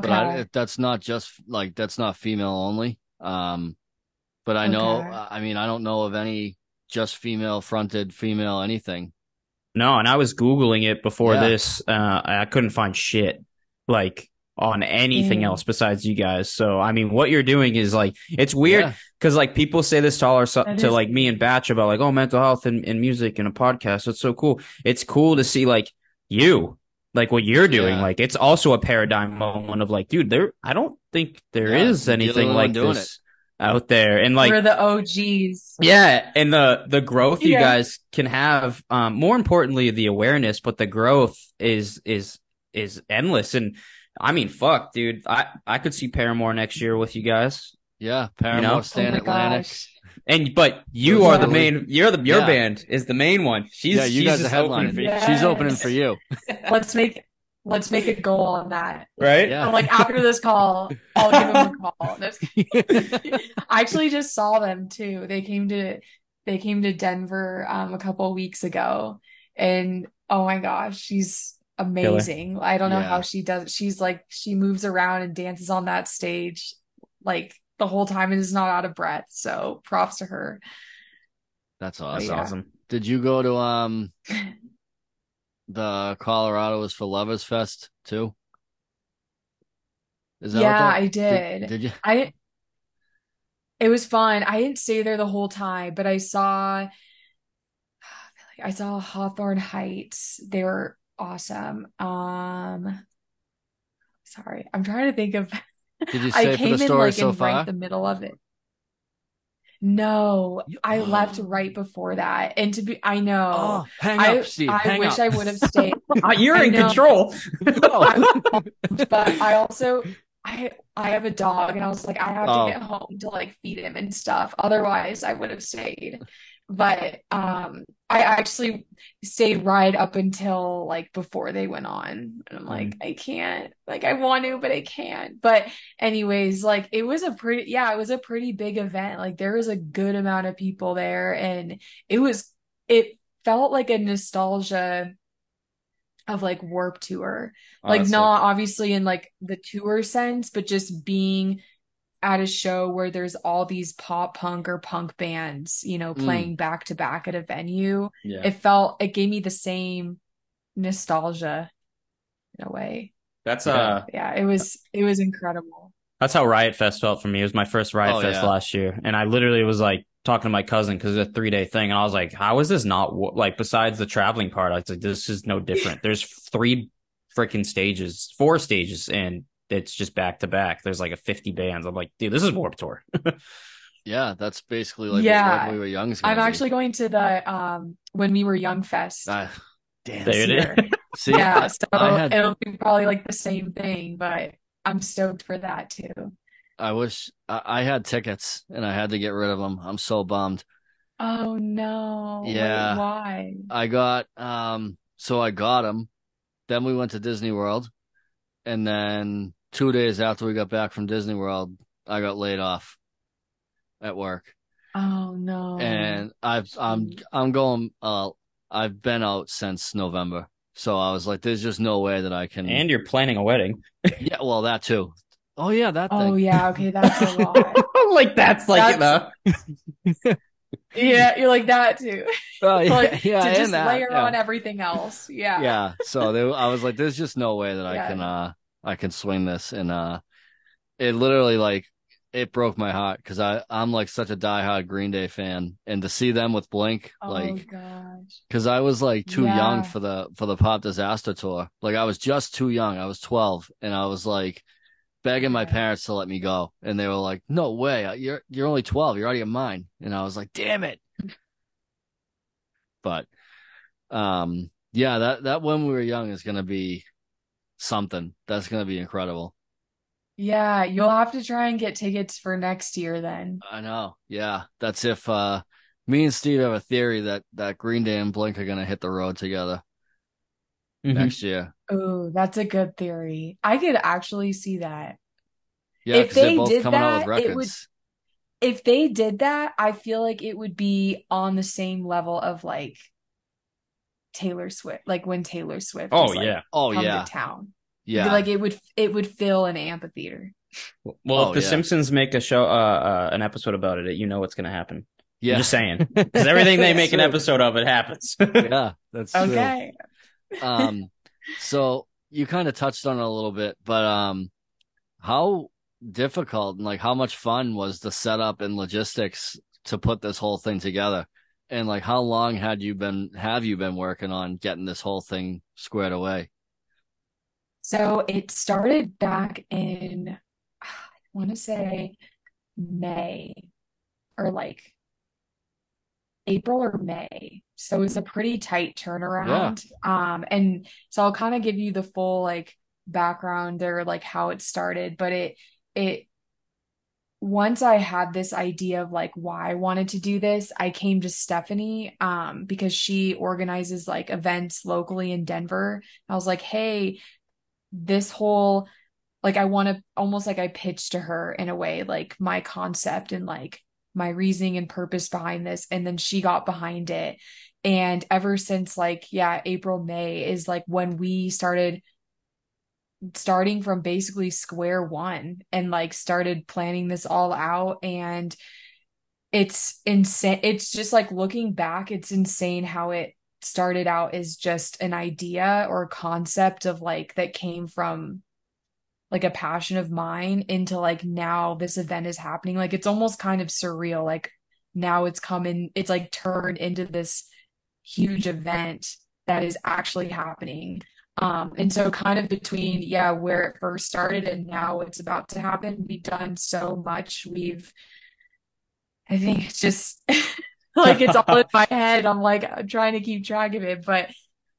but I, Okay. that's not just like that's not female only. Um, but I know, I mean, I don't know of any just female fronted female anything. No, and I was Googling it before Yeah. this. Uh, I couldn't find shit like on anything Mm. else besides you guys. So, I mean, what you're doing is like, it's weird Yeah. because like people say this to all our, That to is like me and Bash about like, oh, mental health and, and music and a podcast. It's so cool. It's cool to see like you, like what you're doing. Yeah. Like, it's also a paradigm moment of like, dude, there, I don't think there Yeah, is you're the anything like doing this out there. And like, We're the OGs. yeah, and the the growth you Yeah. guys can have, um, more importantly, the awareness, but the growth is is is endless. And I mean, fuck, dude, I I could see Paramore next year with you guys. Yeah, Paramore, know? Stan oh my Atlantic. gosh. And but you Those are are the main. You're the your Yeah. band is the main one. She's yeah, you she's guys are just opening headlining. for you. She's opening for you. Let's make let's make a goal on that. right? Yeah. I'm like after this call, I'll give them a call. I actually just saw them too. They came to they came to Denver um a couple weeks ago and oh my gosh, she's amazing. I don't know Yeah. how she does it. She's like she moves around and dances on that stage like the whole time and is not out of breath. So props to her. That's That's awesome. yeah. awesome. Did you go to um the Colorado is for Lovers Fest too? Is that what Yeah, that- I did. Did, you? I it was fun. I didn't stay there the whole time, but I saw I saw Hawthorne Heights. They were awesome. Um sorry. I'm trying to think of Did you I stay for came the in like so in right the middle of it. No, I left right before that. And to be I know. Oh, hang I up, Steve. I hang wish up. I would have stayed. Ah, You're I in know. control. but I also I I have a dog and I was like I have Oh. to get home to like feed him and stuff. Otherwise I would have stayed. But um I actually stayed right up until like before they went on. And I'm like I can't. Like I want to but I can't. But anyways, like it was a pretty yeah, it was a pretty big event. Like there was a good amount of people there and it was it felt like a nostalgia of like Warp Tour Oh, like not obviously in like the tour sense, but just being at a show where there's all these pop punk or punk bands, you know, Mm. playing back to back at a venue. Yeah. It felt it gave me the same nostalgia in a way. That's Yeah. uh Yeah, it was it was incredible. That's how Riot Fest felt for me. It was my first Riot Oh, Fest yeah. last year, and I literally was like talking to my cousin because it's a three day thing, and I was like, "How is this not wo-" like?" Besides the traveling part, I was like, "This is no different." There's three freaking stages, four stages, and it's just back to back. There's like a 50 bands. I'm like, dude, this is Warp Tour. Yeah, that's basically like Yeah. when we were young. I'm actually going to the um when we were young fest Ah, damn. There it year. See, yeah, so had- it'll be probably like the same thing, but I'm stoked for that too. I wish I, I had tickets and I had to get rid of them. I'm so bummed. Oh no. Wait, Yeah. why? I got um so I got them. Then we went to Disney World. And then 2 days after we got back from Disney World, I got laid off at work. Oh no. And I've I'm I'm going uh I've been out since November. So I was like there's just no way that I can And you're planning a wedding. Yeah, well that too. Oh yeah, that Oh yeah, okay, that's a lot. like that's like That's- the yeah, you're like that too. Oh, yeah, like yeah, to and just that, layer yeah. on everything else. Yeah. yeah so there, i was like there's just no way that i Yeah. can uh i can swing this and uh it literally like it broke my heart because i i'm like such a diehard green day fan. And to see them with blink Oh like because i was like too young for the for the pop disaster tour. Like i was just too young. I was 12 and i was like begging my parents to let me go. And they were like no way. You're you're only 12 you're out of your mind and i was like damn it. But um yeah that that when we were young is gonna be something that's gonna be incredible Yeah, you'll have to try and get tickets for next year then. i know yeah that's if uh me and steve have a theory that that green day and blink are gonna hit the road together Mhm. next year Oh, that's a good theory. I could actually see that. yeah If they're both did coming out with that, it would- If they did that, I feel like it would be on the same level of like Taylor Swift, like when Taylor Swift Oh was, like, yeah. oh come yeah to town. yeah Like it would it would fill an amphitheater. Well, Oh, if the yeah. Simpsons make a show, uh, uh, an episode about it, you know what's gonna happen. yeah I'm just saying, because everything they make an episode of, it happens. yeah that's true Okay. um so you kind of touched on it a little bit but um how difficult and like how much fun was the setup and logistics to put this whole thing together and like how long had you been have you been working on getting this whole thing squared away So it started back in, I want to say May or like April or May. So it's a pretty tight turnaround. Um, and so I'll kind of give you the full like background or like how it started, but it it once I had this idea of like why I wanted to do this, I came to Stephanie um because she organizes like events locally in Denver. I was like, "Hey, this whole like I want to almost like I pitched to her in a way like my concept and like my reasoning and purpose behind this and then she got behind it and ever since like yeah April May is like when we started starting from basically square one and like started planning this all out and it's insane it's just like looking back it's insane how it started out as just an idea or concept of like that came from like a passion of mine into like now this event is happening. Like it's almost kind of surreal. Like now it's coming it's like turned into this huge event that is actually happening um and so kind of between yeah where it first started and now it's about to happen we've done so much we've I think it's just like it's all in my head. I'm like I'm trying to keep track of it, but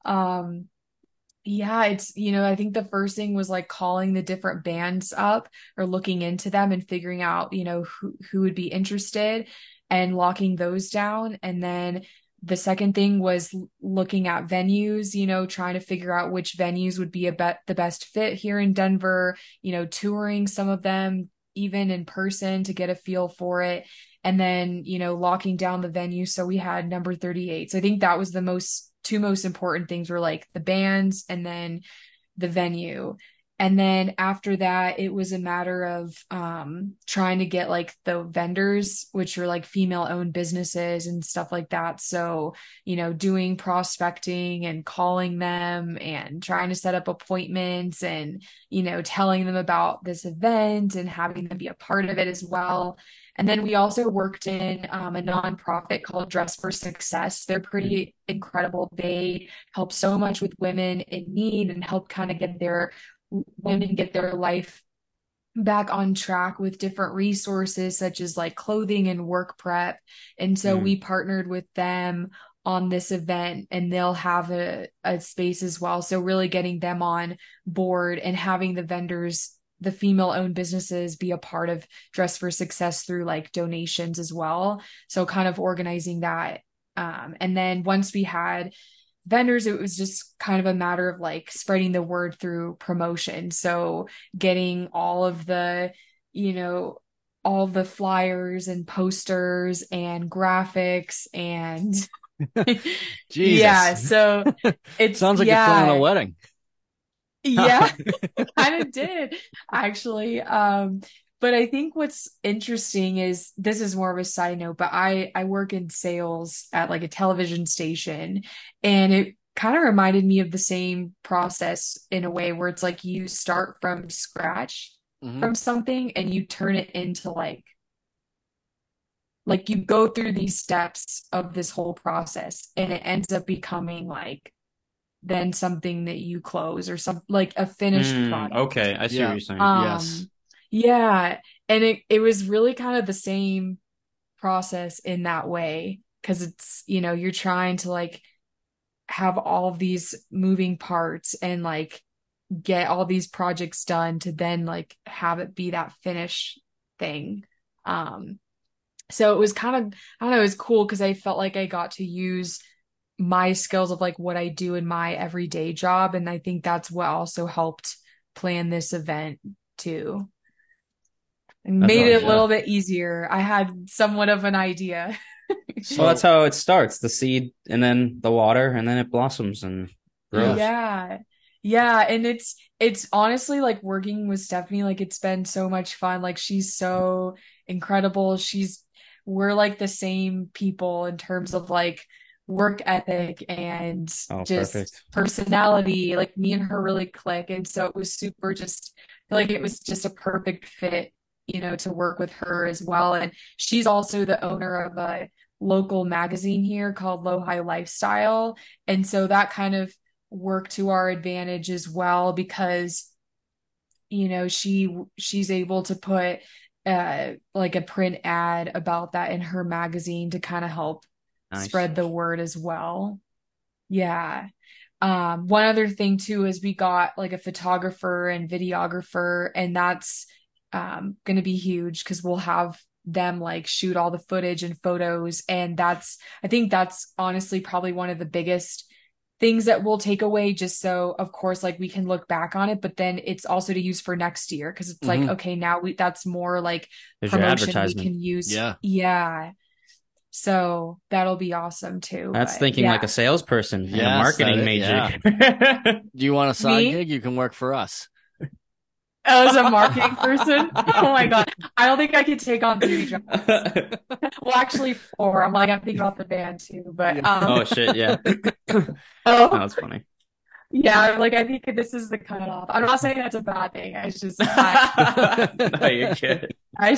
um yeah, it's you know, I think the first thing was like calling the different bands up or looking into them and figuring out, you know, who who would be interested and locking those down and then the second thing was looking at venues, you know, trying to figure out which venues would be a bet the best fit here in Denver, you know, touring some of them even in person to get a feel for it. And then you know locking down the venue so we had number 38 so i think that was the most two most important things were like the bands and then the venue and then after that it was a matter of um trying to get like the vendors which are like female owned businesses and stuff like that so you know doing prospecting and calling them and trying to set up appointments and you know telling them about this event and having them be a part of it as well and then we also worked in um, a nonprofit called Dress for Success. They're pretty incredible. They help so much with women in need and help kind of get their women get their life back on track with different resources such as like clothing and work prep. And so Mm. we partnered with them on this event and they'll have a, a space as well. So really getting them on board and having the vendors, the female owned businesses be a part of Dress for Success through like donations as well. So kind of organizing that. Um, and then once we had vendors, it was just kind of a matter of like spreading the word through promotion. So getting all of the, you know, all the flyers and posters and graphics and yeah so it Sounds like yeah, you're planning a wedding. yeah kind of did actually um but i think what's interesting is this is more of a side note but i i work in sales at like a television station and it kind of reminded me of the same process in a way where it's like you start from scratch Mhm. from something and you turn it into like like you go through these steps of this whole process and it ends up becoming like then something that you close or some like a finished Mm, product okay, I see Yeah. what you're saying. um Yes. Yeah and it it was really kind of the same process in that way because it's you know you're trying to like have all of these moving parts and like get all these projects done to then like have it be that finished thing. Um so it was kind of I don't know it was cool because I felt like I got to use my skills of like what I do in my everyday job and I think that's what also helped plan this event too and That's made it a little bit easier I had somewhat of an idea well, that's how it starts: the seed, and then the water, and then it blossoms and grows. Yeah. Yeah, and it's it's honestly like working with Stephanie like it's been so much fun. Like she's so incredible. She's we're like the same people in terms of like work ethic and Oh, just perfect. personality. Like me and her really click and so it was super just like it was just a perfect fit, you know, to work with her as well. And she's also the owner of a local magazine here called LoHi Lifestyle. And so that kind of worked to our advantage as well because you know she she's able to put uh like a print ad about that in her magazine to kind of help Nice. spread the word as well. Yeah. Um, one other thing too is we got like a photographer and videographer, and that's um gonna be huge because we'll have them like shoot all the footage and photos. And that's I think that's honestly probably one of the biggest things that we'll take away just so of course like we can look back on it, but then it's also to use for next year because it's like, Mhm. okay, now we that's more like There's promotion we can use. Yeah. Yeah. So that'll be awesome too. That's but thinking yeah. like a salesperson and a marketing that- major. Do you want a side Me? gig? You can work for us. As a marketing person? Oh my god. I don't think I could take on three jobs. Well, actually four. I'm like I'm thinking about the band too, but um oh shit, yeah. oh, that's funny. yeah, like I think this is the cutoff. I'm not saying that's a bad thing. I just I, no, you're good. I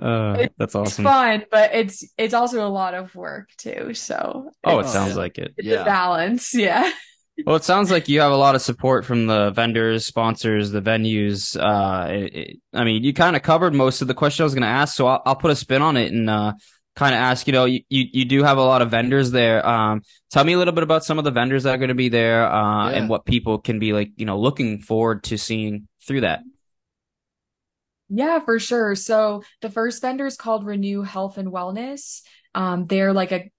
Uh, It- that's it's fun, but it's it's also a lot of work too. So Oh, it sounds like it. it's Yeah. a balance. Yeah. Well, it sounds like you have a lot of support from the vendors, sponsors, the venues. Uh, it, it- I mean, you kind of covered most of the question I was going to ask, so I'll, I'll put a spin on it and uh, kind of ask. You know, you, you you do have a lot of vendors there. Um, tell me a little bit about some of the vendors that are going to be there, uh, Yeah. and what people can be like, you know, looking forward to seeing through that. Yeah, for sure. So the first vendor is called Renew Health and Wellness. Um, they're like a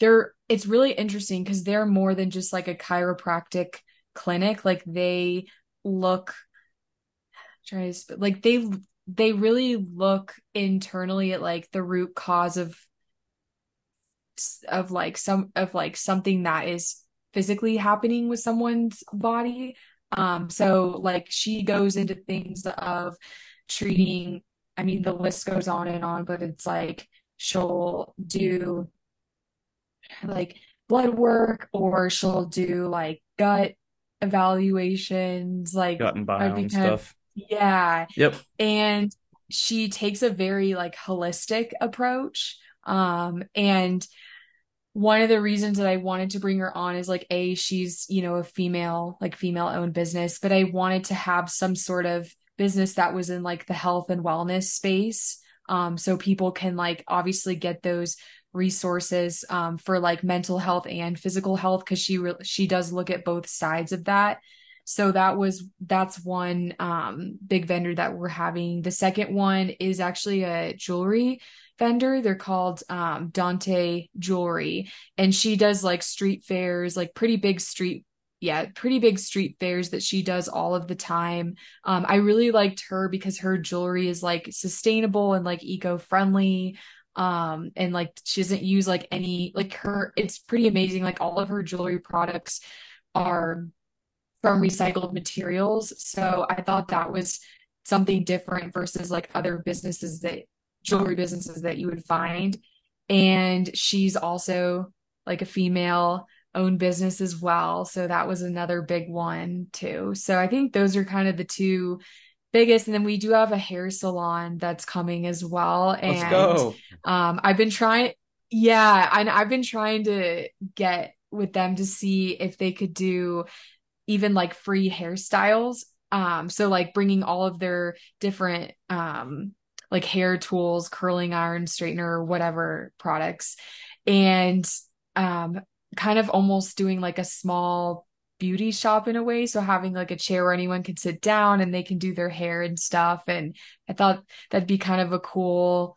they're it's really interesting because they're more than just like a chiropractic clinic. Like they look to like they they really look internally at like the root cause of of like some of like something that is physically happening with someone's body. Um, so like she goes into things of treating, I mean, the list goes on and on, but it's like she'll do like blood work or she'll do like gut evaluations, like Gut and I'd bio be and of- stuff. yeah. Yep. And she takes a very like holistic approach. Um, and one of the reasons that I wanted to bring her on is like a she's, you know, a female, like female owned business, but I wanted to have some sort of business that was in like the health and wellness space. Um, so people can like obviously get those resources um, for like mental health and physical health because she re- she does look at both sides of that. So that was that's one um, big vendor that we're having. The second one is actually a jewelry vendor. They're called um, Dante Jewelry, and she does like street fairs, like pretty big street yeah, pretty big street fairs that she does all of the time. Um, I really liked her because her jewelry is like sustainable and like eco-friendly. Um, and like she doesn't use like any like her it's pretty amazing. Like all of her jewelry products are from recycled materials. So I thought that was something different versus like other businesses that jewelry businesses that you would find. And she's also like a female owned business as well. So that was another big one too. So I think those are kind of the two biggest. And then we do have a hair salon that's coming as well. And Let's go. um, I've been trying, yeah, and I've been trying to get with them to see if they could do even like free hairstyles. Um, so like bringing all of their different um like hair tools, curling iron, straightener, whatever products, and um kind of almost doing like a small beauty shop in a way. So having like a chair where anyone can sit down and they can do their hair and stuff. And I thought that'd be kind of a cool,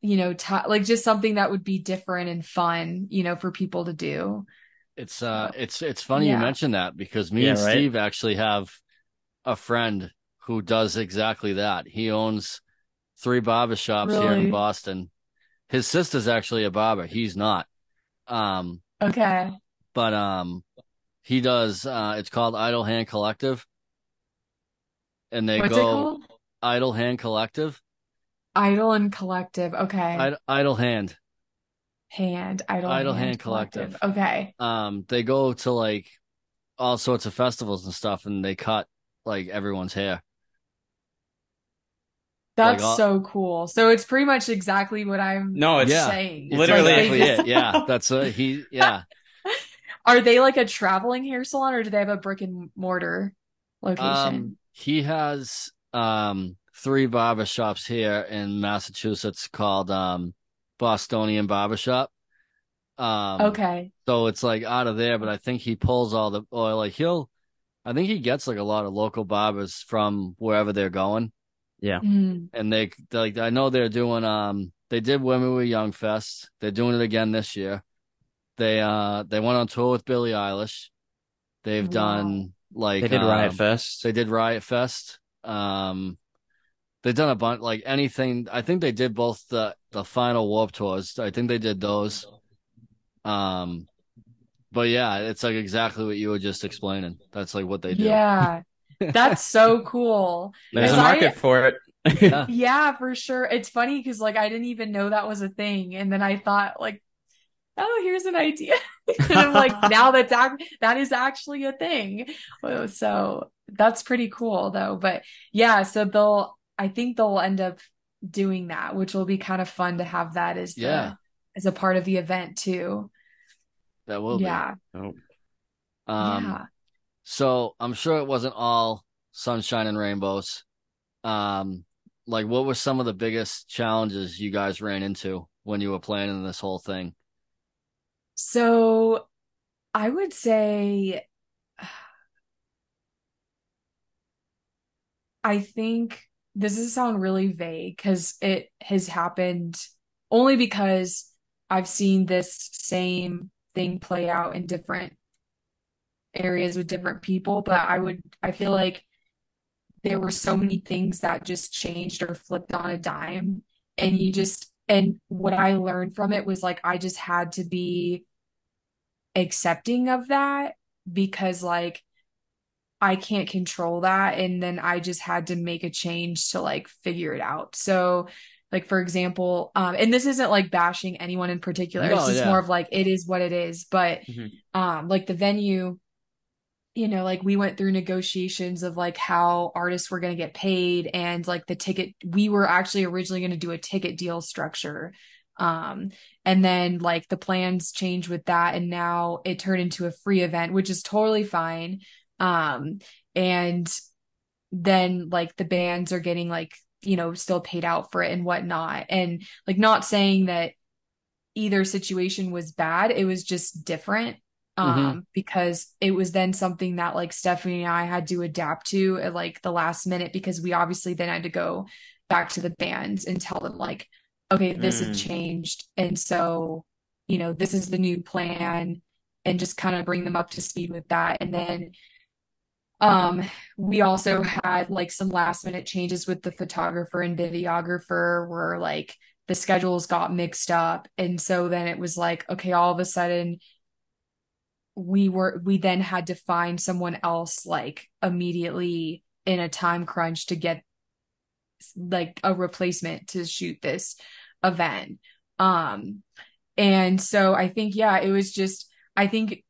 you know, t- like just something that would be different and fun, you know, for people to do. It's uh it's it's funny you mentioned that because me Yeah, and right? Steve actually have a friend who does exactly that. He owns three barber shops here in Boston. His sister's actually a barber. He's not. Um, Okay. but um he does uh it's called Idle Hand Collective. And they What's go? Idle Hand Collective. Idle and collective. Okay. Id- Idle Hand. hand. Idle, Idle hand, Hand collective. Collective. Okay. Um they go to like all sorts of festivals and stuff and they cut like everyone's hair. That's all- so cool. So it's pretty much exactly what I'm No, it's Yeah. saying. It's Literally- exactly it. Yeah. That's uh, he yeah. Are they like a traveling hair salon or do they have a brick and mortar location? Um, he has um three barber shops here in Massachusetts called um Bostonian Barbershop. Um, okay. so it's like out of there, but I think he pulls all the oil. like he'll, I think he gets like a lot of local barbers from wherever they're going, Mm. and they like I know they're doing um they did When We Were Young Fest, they're doing it again this year. They uh they went on tour with Billie Eilish. They've Wow. done like they did Riot um, Fest. they did Riot Fest. Um, they've done a bunch, like anything. I think they did both the the final Warp tours. I think they did those. Um, but yeah, it's like exactly what you were just explaining. That's like what they do. Yeah. That's so cool. There's a Because I- market for it. Yeah. Yeah, for sure. It's funny because like I didn't even know that was a thing. And then I thought like, oh, here's an idea. and I'm like, now that's act that is actually a thing. Oh, So that's pretty cool though. But yeah, so they'll I think they'll end up doing that, which will be kind of fun to have that as the Yeah. as a part of the event too. That will be. yeah. Oh, Um, yeah. so I'm sure it wasn't all sunshine and rainbows. Um, like what were some of the biggest challenges you guys ran into when you were planning this whole thing? So I would say I think this is sound really vague because it has happened only because I've seen this same thing play out in different areas with different people, but I would I feel like there were so many things that just changed or flipped on a dime and you just and what I learned from it was like I just had to be accepting of that because like I can't control that and then I just had to make a change to like figure it out. So like for example, um and this isn't like bashing anyone in particular. No, it's just yeah. more of like it is what it is, but Mhm. um like the venue you know, like we went through negotiations of like how artists were going to get paid and like the ticket we were actually originally going to do a ticket deal structure. Um and then like the plans changed with that and now it turned into a free event, which is totally fine. Um and then like the bands are getting like, you know, still paid out for it and whatnot. And like not saying that either situation was bad. It was just different. Um, Mhm. because it was then something that like Stephanie and I had to adapt to at like the last minute because we obviously then had to go back to the bands and tell them like, okay, this has Mm. changed. And so, you know, this is the new plan and just kind of bring them up to speed with that. And then um we also had like some last minute changes with the photographer and videographer where like the schedules got mixed up. And so then it was like, okay, all of a sudden we were we then had to find someone else like immediately in a time crunch to get like a replacement to shoot this event. Um and so I think yeah, it was just I think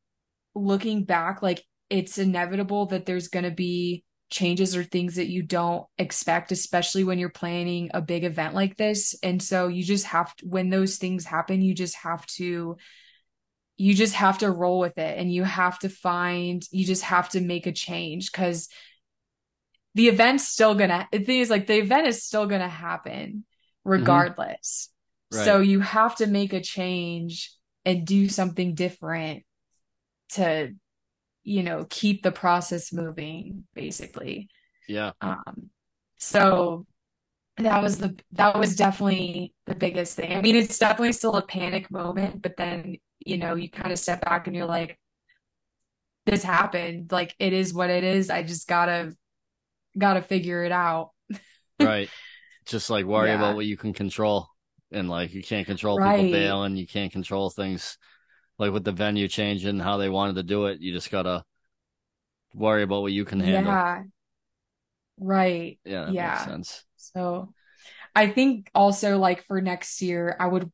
looking back like it's inevitable that there's going to be changes or things that you don't expect especially when you're planning a big event like this and so you just have to when those things happen you just have to you just have to roll with it and you have to find you just have to make a change because the event's still gonna the thing is like the event is still gonna happen regardless. Right. so you have to make a change and do something different to you know keep the process moving basically. Yeah. um so that was the that was definitely the biggest thing. I mean it's definitely still a panic moment but then you know you kind of step back and you're like this happened. Like it is what it is. I just gotta gotta figure it out Right. Just like worry Yeah. about what you can control. And like you can't control people Right. bailing, you can't control things like with the venue changing how they wanted to do it. You just gotta worry about what you can handle. yeah right Yeah, Yeah. makes sense. So I think also like for next year, I would,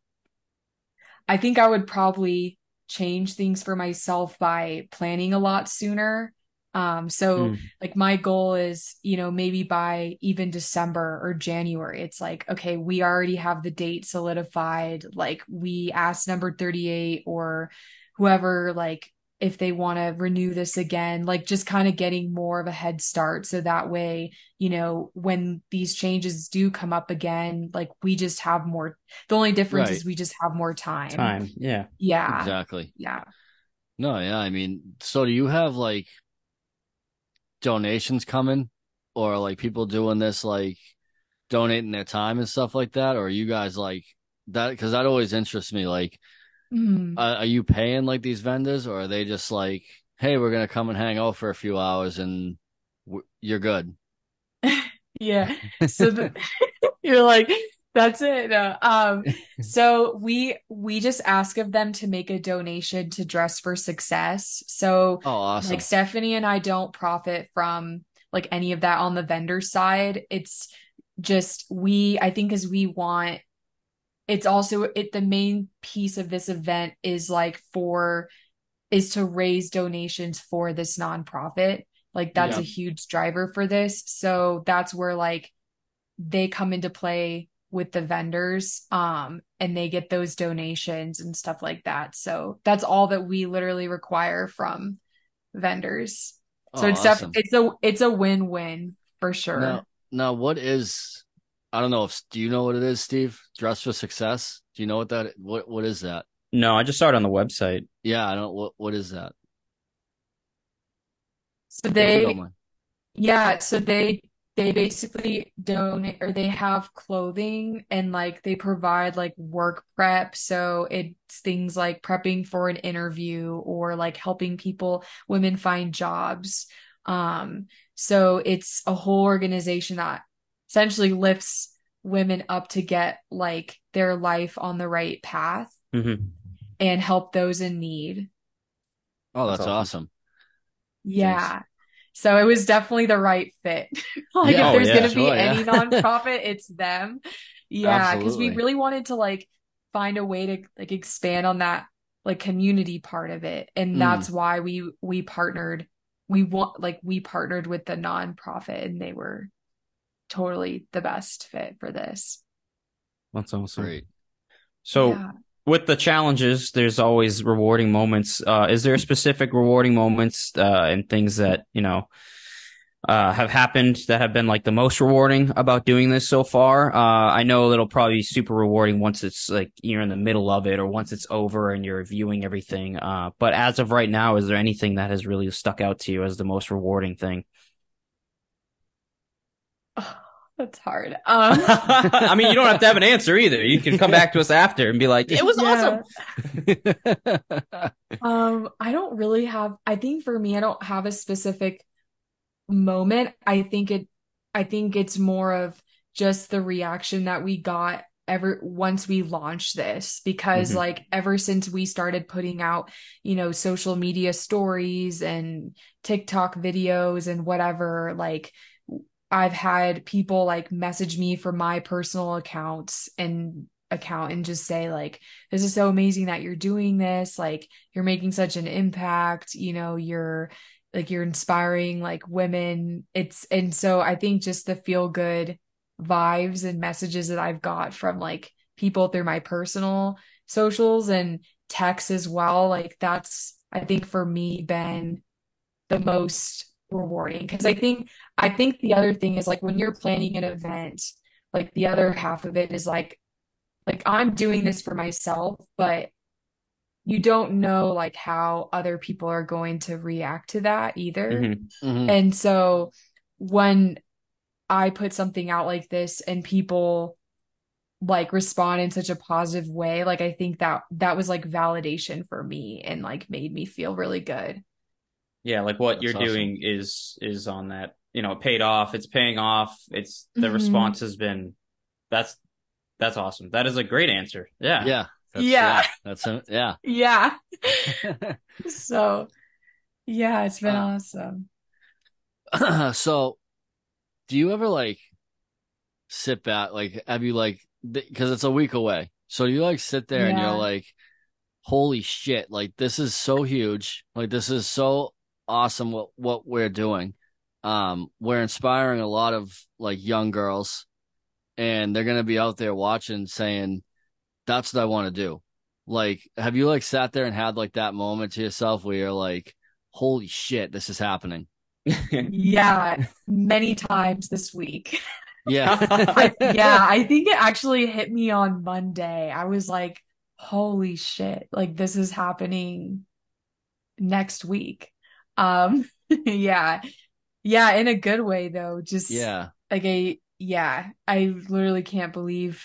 I think I would probably change things for myself by planning a lot sooner. Um, so Mm. like my goal is, you know, maybe by even December or January, it's like, okay, we already have the date solidified. Like we asked number 38 or whoever, like if they want to renew this again, like just kind of getting more of a head start. So that way, you know, when these changes do come up again, like we just have more. The only difference Right. is we just have more time. Time. Yeah. Yeah. Exactly. Yeah. No, yeah, I mean, so do you have like donations coming or like people doing this like donating their time and stuff like that? Or are you guys like that? Because that always interests me. Like, Mhm. uh, are you paying like these vendors or are they just like, hey, we're going to come and hang out for a few hours and w- you're good? Yeah. So the, you're like, that's it. No. Um, so we we just ask of them to make a donation to Dress for Success. So Oh, awesome. like Stephanie and I don't profit from like any of that on the vendor side. It's just we I think as we want it's also it the main piece of this event is like for is to raise donations for this nonprofit. Like that's Yeah. a huge driver for this. So that's where like they come into play with the vendors um and they get those donations and stuff like that. So that's all that we literally require from vendors. So Oh, it's def- it's a it's a win-win for sure. Now, now, what is? I don't know if do you know what it is, Steve? Dress for Success. Do you know what that? What what is that? No, I just saw it on the website. Yeah, I don't. What what is that? So they. Yeah, so they they basically donate or they have clothing and like they provide like work prep. So it's things like prepping for an interview or like helping people, women find jobs. Um, so it's a whole organization that essentially lifts women up to get like their life on the right path hmm and help those in need. Oh, that's That's awesome. awesome. Yeah. So it was definitely the right fit. Like Yeah, if oh, there's yeah, going to be yeah. any nonprofit, it's them. Yeah, because we really wanted to like find a way to like expand on that like community part of it. And Mm. that's why we we partnered we want like we partnered with the nonprofit and they were totally the best fit for this. That's awesome. Great. So Yeah. With the challenges, there's always rewarding moments. Uh, is there specific rewarding moments uh, and things that you know uh, have happened that have been like the most rewarding about doing this so far. Uh, I know it'll probably be super rewarding once it's like you're in the middle of it or once it's over and you're viewing everything. Uh, but as of right now, is there anything that has really stuck out to you as the most rewarding thing? That's hard. Um, I mean, you don't have to have an answer either. You can come back to us after and be like, it was Yeah. awesome. Um, I don't really have, I think for me, I don't have a specific moment. I think it, I think it's more of just the reaction that we got ever once we launched this because Mhm. like ever since we started putting out, you know, social media stories and TikTok videos and whatever, like I've had people like message me for my personal accounts and account and just say like this is so amazing that you're doing this. Like you're making such an impact. You know you're like you're inspiring like women. It's and so i think just the feel good vibes and messages that i've got from like people through my personal socials and texts as well like that's i think for me been the most rewarding because i think i think the other thing is like when you're planning an event like the other half of it is like like I'm doing this for myself, but you don't know like how other people are going to react to that either. Mhm. Mhm. And so when I put something out like this and people like respond in such a positive way, like I think that that was like validation for me and like made me feel really good. Yeah, like what That's you're awesome. doing is is on that, you know, paid off. It's paying off. It's the Mhm. response has been that's that's awesome. That is a great answer. Yeah. Yeah. That's, Yeah. That's a, yeah. Yeah. So yeah, it's been Uh, awesome. so do you ever like sit back like have you like because it's a week away so you like sit there and you're like holy shit like this is so huge like this is so awesome what what we're doing um we're inspiring a lot of like young girls and they're gonna be out there watching saying that's what I want to do like have you like sat there and had like that moment to yourself where you're like holy shit this is happening Yeah, many times this week. yeah I, yeah, I think it actually hit me on Monday. I was like, holy shit, like this is happening next week. Um, yeah. Yeah, in a good way though. Just yeah like a yeah, I literally can't believe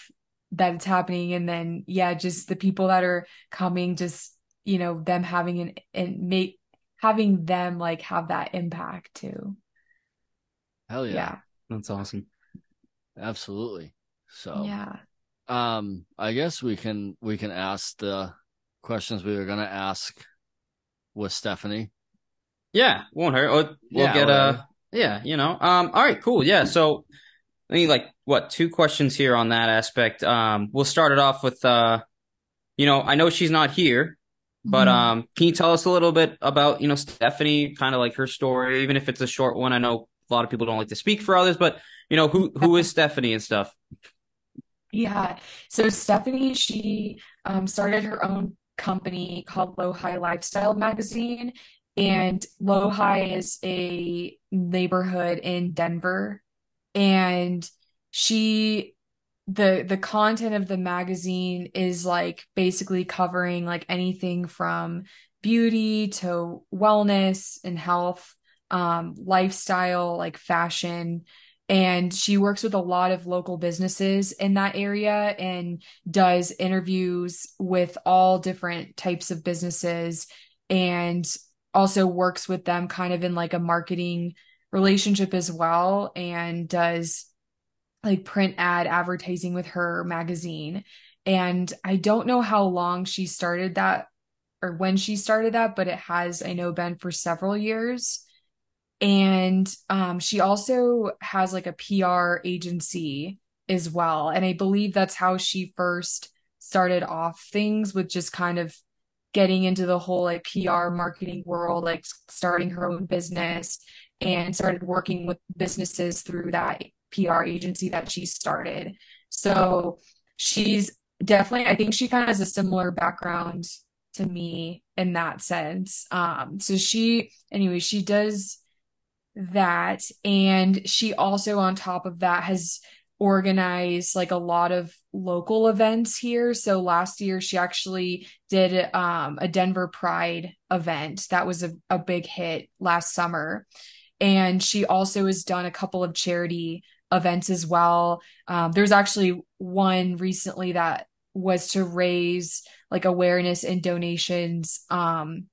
that it's happening. And then yeah, just the people that are coming, just you know, them having an and make having them like have that impact too. hell yeah. Yeah. That's awesome. Absolutely. So, Yeah. um, I guess we can we can ask the questions we were gonna ask with Stephanie. Yeah, won't hurt. We'll, we'll Yeah, get uh whatever. yeah, you know. Um all right, cool. Yeah, so I think like what, two questions here on that aspect. Um we'll start it off with uh you know, I know she's not here, but Mhm. um can you tell us a little bit about, you know, Stephanie, kind of like her story, even if it's a short one. I know a lot of people don't like to speak for others, but you know, who who is Stephanie and stuff? Yeah. So Stephanie, she um, started her own company called LoHi Lifestyle Magazine. And LoHi is a neighborhood in Denver. And she the the content of the magazine is like basically covering like anything from beauty to wellness and health, um, lifestyle, like fashion and she works with a lot of local businesses in that area and does interviews with all different types of businesses and also works with them kind of in like a marketing relationship as well and does like print ad advertising with her magazine and I don't know how long she started that or when she started that but it has I know been for several years and um, she also has like a PR agency as well. And I believe that's how she first started off things with just kind of getting into the whole like PR marketing world, like starting her own business and started working with businesses through that PR agency that she started. So she's definitely, I think she kind of has a similar background to me in that sense. Um, so she, anyway, she does that. And she also, on top of that, has organized like a lot of local events here. So last year, she actually did um, a Denver Pride event that was a, a big hit last summer. And she also has done a couple of charity events as well. Um, there's actually one recently that was to raise like awareness and donations um,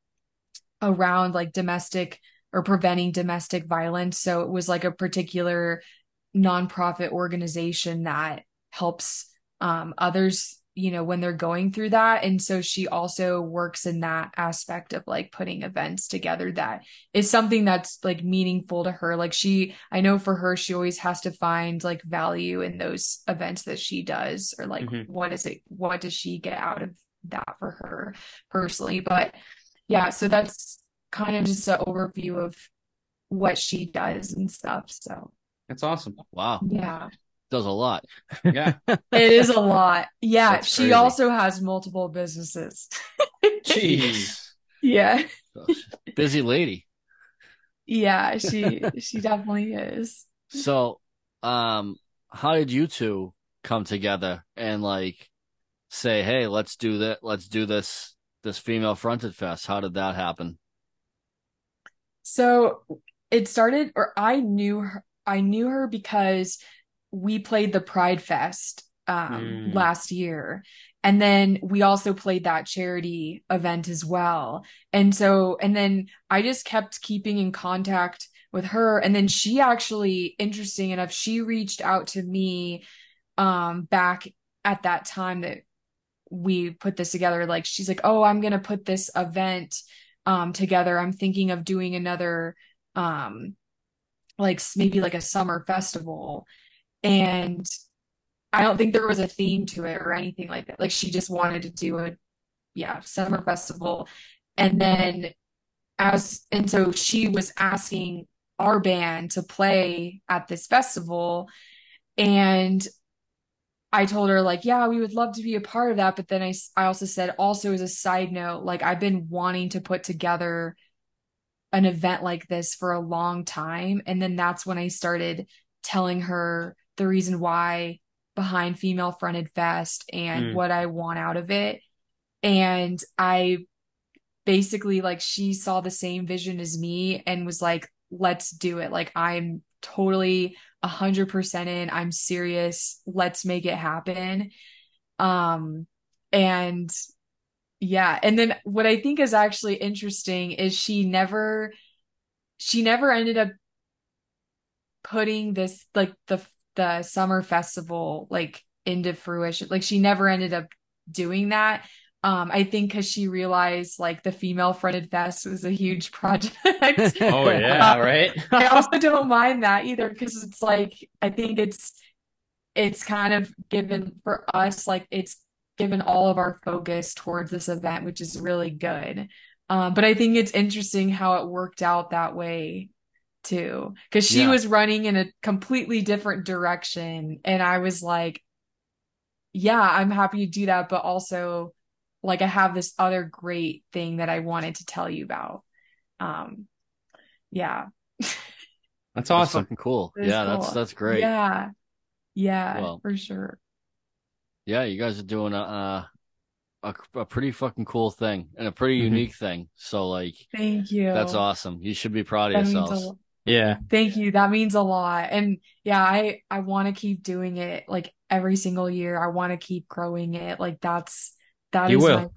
around like domestic or preventing domestic violence. So it was like a particular nonprofit organization that helps um, others, you know, when they're going through that. And so she also works in that aspect of like putting events together that is something that's like meaningful to her. Like she, I know for her, she always has to find like value in those events that she does, or like Mhm. what is it, what does she get out of that for her personally? But yeah, so that's kind of just an overview of what she does and stuff. So That's awesome. Wow. yeah. Does a lot. Yeah. It is a lot. Yeah, That's she crazy. also has multiple businesses. Jeez. Yeah. Busy lady. Yeah, she she definitely is. So, um, how did you two come together and like say, "Hey, let's do that. Let's do this this female fronted fest." How did that happen? So it started or I knew her I knew her because we played the Pride Fest um Mm. last year. And then we also played that charity event as well. And so and then I just kept keeping in contact with her and then she actually interesting enough she reached out to me um back at that time that we put this together like she's like oh i'm gonna put this event um together i'm thinking of doing another um like maybe like a summer festival and i don't think there was a theme to it or anything like that. Like she just wanted to do a yeah summer festival. And then as and so she was asking our band to play at this festival and I told her like, yeah, we would love to be a part of that, but then I I also said also as a side note, like I've been wanting to put together an event like this for a long time, and then that's when I started telling her the reason why behind Female Fronted Fest and Mm. what I want out of it. And I basically like she saw the same vision as me and was like, let's do it. Like I'm totally a hundred percent in. I'm serious. Let's make it happen. Um, and yeah, and then what I think is actually interesting is she never, she never ended up putting this like the the summer festival like into fruition. Like she never ended up doing that. Um, I think because she realized like the female fronted fest was a huge project. Oh yeah, Uh, right. I also don't mind that either because it's like I think it's it's kind of given for us like it's given all of our focus towards this event, which is really good. Um, but I think it's interesting how it worked out that way too, because she Yeah. was running in a completely different direction, and I was like, yeah, I'm happy to do that, but also like I have this other great thing that I wanted to tell you about. Um, yeah. That's That's awesome. fucking cool. It is Yeah, that's that's great. Yeah. Yeah, Well- for sure. Yeah, you guys are doing a uh, a a pretty fucking cool thing and a pretty Mhm. unique thing. So like Thank you. that's awesome. You should be proud of That means a yourselves. Yeah. Thank you. That means a lot. And yeah, I I want to keep doing it like every single year. I want to keep growing it. Like that's that You is will. my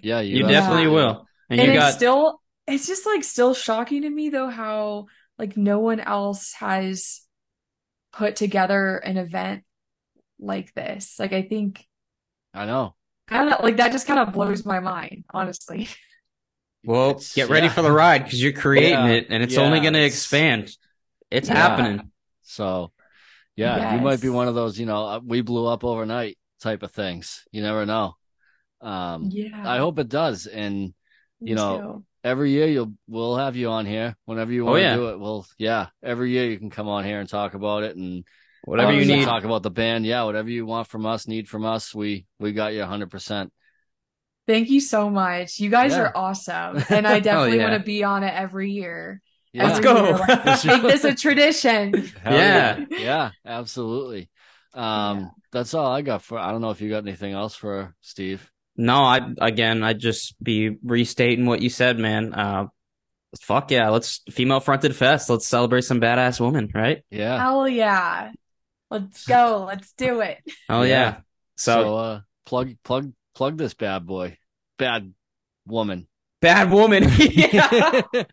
Yeah, you, You Yeah. definitely will. And and you it's got still it's just like still shocking to me though how like no one else has put together an event like this. Like I think I know. I don't know, like that just kind of blows my mind, honestly. well, It's- get ready yeah. for the ride because you're creating Yeah. it and it's only going to expand. It's Yeah. happening. So yeah, you might be one of those, you know, uh, we blew up overnight type of things. You never know. Um, Yeah. I hope it does. And me you know, too. every year you'll we'll have you on here whenever you Oh, want to yeah. do it. Well, yeah, every year you can come on here and talk about it and Whatever Oh, you yeah. need. talk about the band. Yeah, whatever you want from us, need from us, we we got you hundred percent. Thank you so much. You guys Yeah. are awesome. And I definitely yeah. want to be on it every year. Yeah. Let's Every go. year, like, Make this a tradition. Hell Yeah. Yeah, absolutely. Um, that's all I got for I don't know if you got anything else for Steve. No, I again, I'd just be restating what you said, man. Uh, fuck yeah, let's female fronted fest. Let's celebrate some badass women, right? Yeah. Hell yeah. Let's go. Let's do it. Oh yeah. Yeah. So, So, uh plug plug plug this bad boy. Bad woman. bad woman. I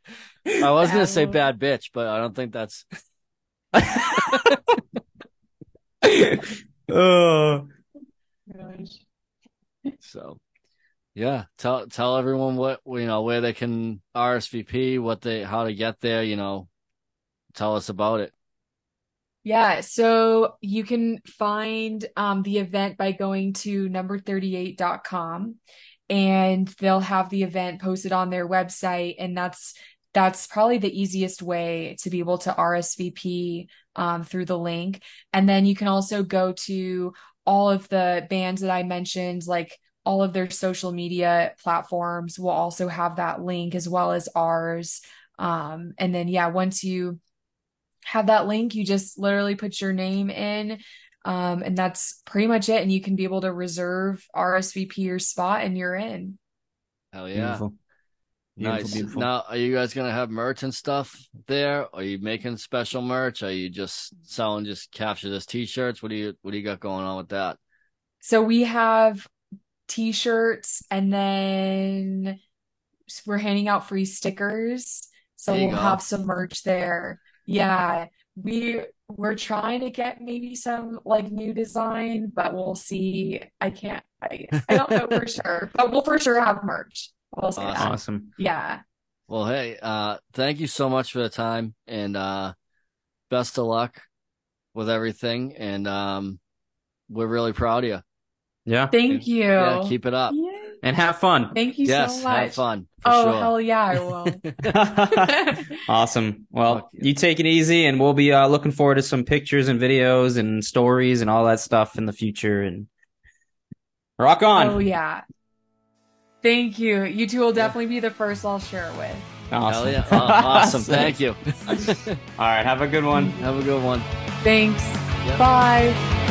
was gonna Bad say bad bitch, but I don't think that's oh. so. Yeah, tell tell everyone what you know where they can RSVP, what they how to get there. You know, tell us about it. Yeah, so you can find um, the event by going to number38.com and they'll have the event posted on their website and that's that's probably the easiest way to be able to RSVP um, through the link. And then you can also go to all of the bands that I mentioned, like all of their social media platforms will also have that link as well as ours. Um, and then, yeah, once you have that link, you just literally put your name in. Um, and that's pretty much it. And you can be able to reserve RSVP your spot and you're in. Hell yeah. Beautiful. Beautiful, nice. beautiful. Now, are you guys gonna have merch and stuff there? Are you making special merch? Are you just selling just capture this t-shirts? What do you what do you got going on with that? So we have t-shirts and then we're handing out free stickers. So we'll go. have some merch there. Yeah. We we're trying to get maybe some like new design, but we'll see. I can't I, I don't know for sure, but we'll for sure have merch. We'll say that. Awesome. Awesome. Yeah. Well, hey, uh, thank you so much for the time and uh, best of luck with everything. And um, we're really proud of you. Yeah. Thank you. Yeah, keep it up. Yeah. And have fun. Thank you yes, so much. have fun. For Oh, sure. hell yeah, I will. awesome. Well, Fuck yeah. you take it easy, and we'll be uh, looking forward to some pictures and videos and stories and all that stuff in the future. And rock on. Oh yeah. Thank you. You two will definitely be the first I'll share it with. Awesome. Hell yeah. Oh, awesome. Thank you. All right. Have a good one. have a good one. Thanks. Yep. Bye. Bye.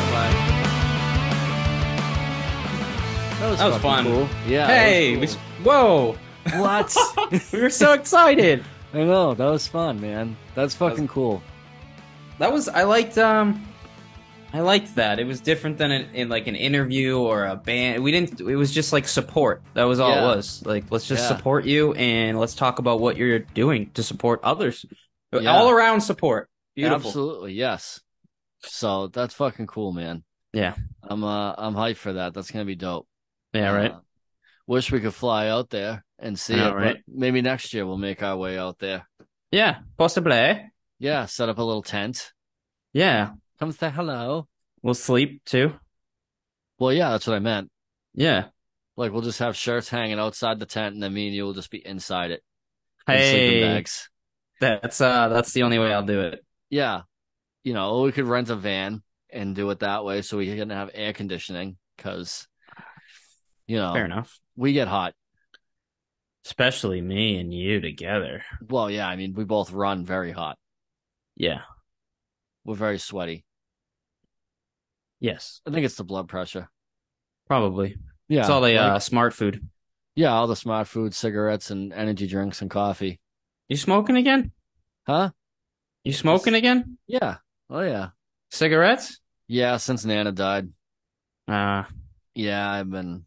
That was, That was fun. Cool. Yeah. that hey. we was s- whoa. what? we were so excited. I know that was fun, man. That's fucking cool. That was. I liked. Um. I liked that. It was different than in, in like an interview or a band. We didn't. It was just like support. That was all Yeah. it was. Like, let's just Yeah. support you and let's talk about what you're doing to support others. Yeah. All around support. Beautiful. Absolutely, yes. So that's fucking cool, man. Yeah. I'm uh I'm hyped for that. That's gonna be dope. Yeah. Right. Uh, wish we could fly out there and see it, right? but maybe next year we'll make our way out there. Yeah. Possibly. Yeah, set up a little tent. Yeah. Come say hello. We'll sleep too. Well, yeah, that's what I meant. Yeah. Like we'll just have shirts hanging outside the tent, and then me and you will just be inside it. Hey. bags. That's uh. That's the only way I'll do it. Yeah, you know, or we could rent a van and do it that way, so we can have air conditioning. Because, you know, Fair enough. we get hot. Especially me and you together. Well, yeah, I mean, we both run very hot. Yeah. We're very sweaty. Yes. I think it's the blood pressure. Probably. Yeah, it's all the like- uh, smart food. yeah, all the smart food, cigarettes, and energy drinks and coffee. You smoking again? Huh? You smoking again? Yeah. Oh yeah. Cigarettes? Yeah. Since Nana died. Uh, Yeah, I've been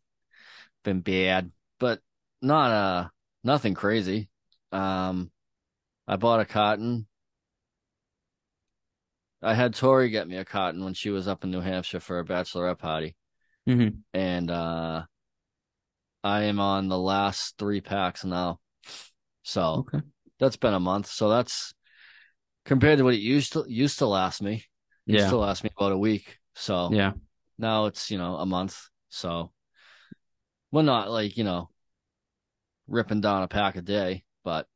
been bad, but not uh nothing crazy. Um, I bought a cotton. I had Tori get me a cotton when she was up in New Hampshire for a bachelorette party, mhm. and uh, I am on the last three packs now. So Okay. that's been a month. So that's compared to what it used to used to last me. It used Yeah. to last me about a week. So Yeah. now it's, you know, a month. So we're not like, you know, ripping down a pack a day, but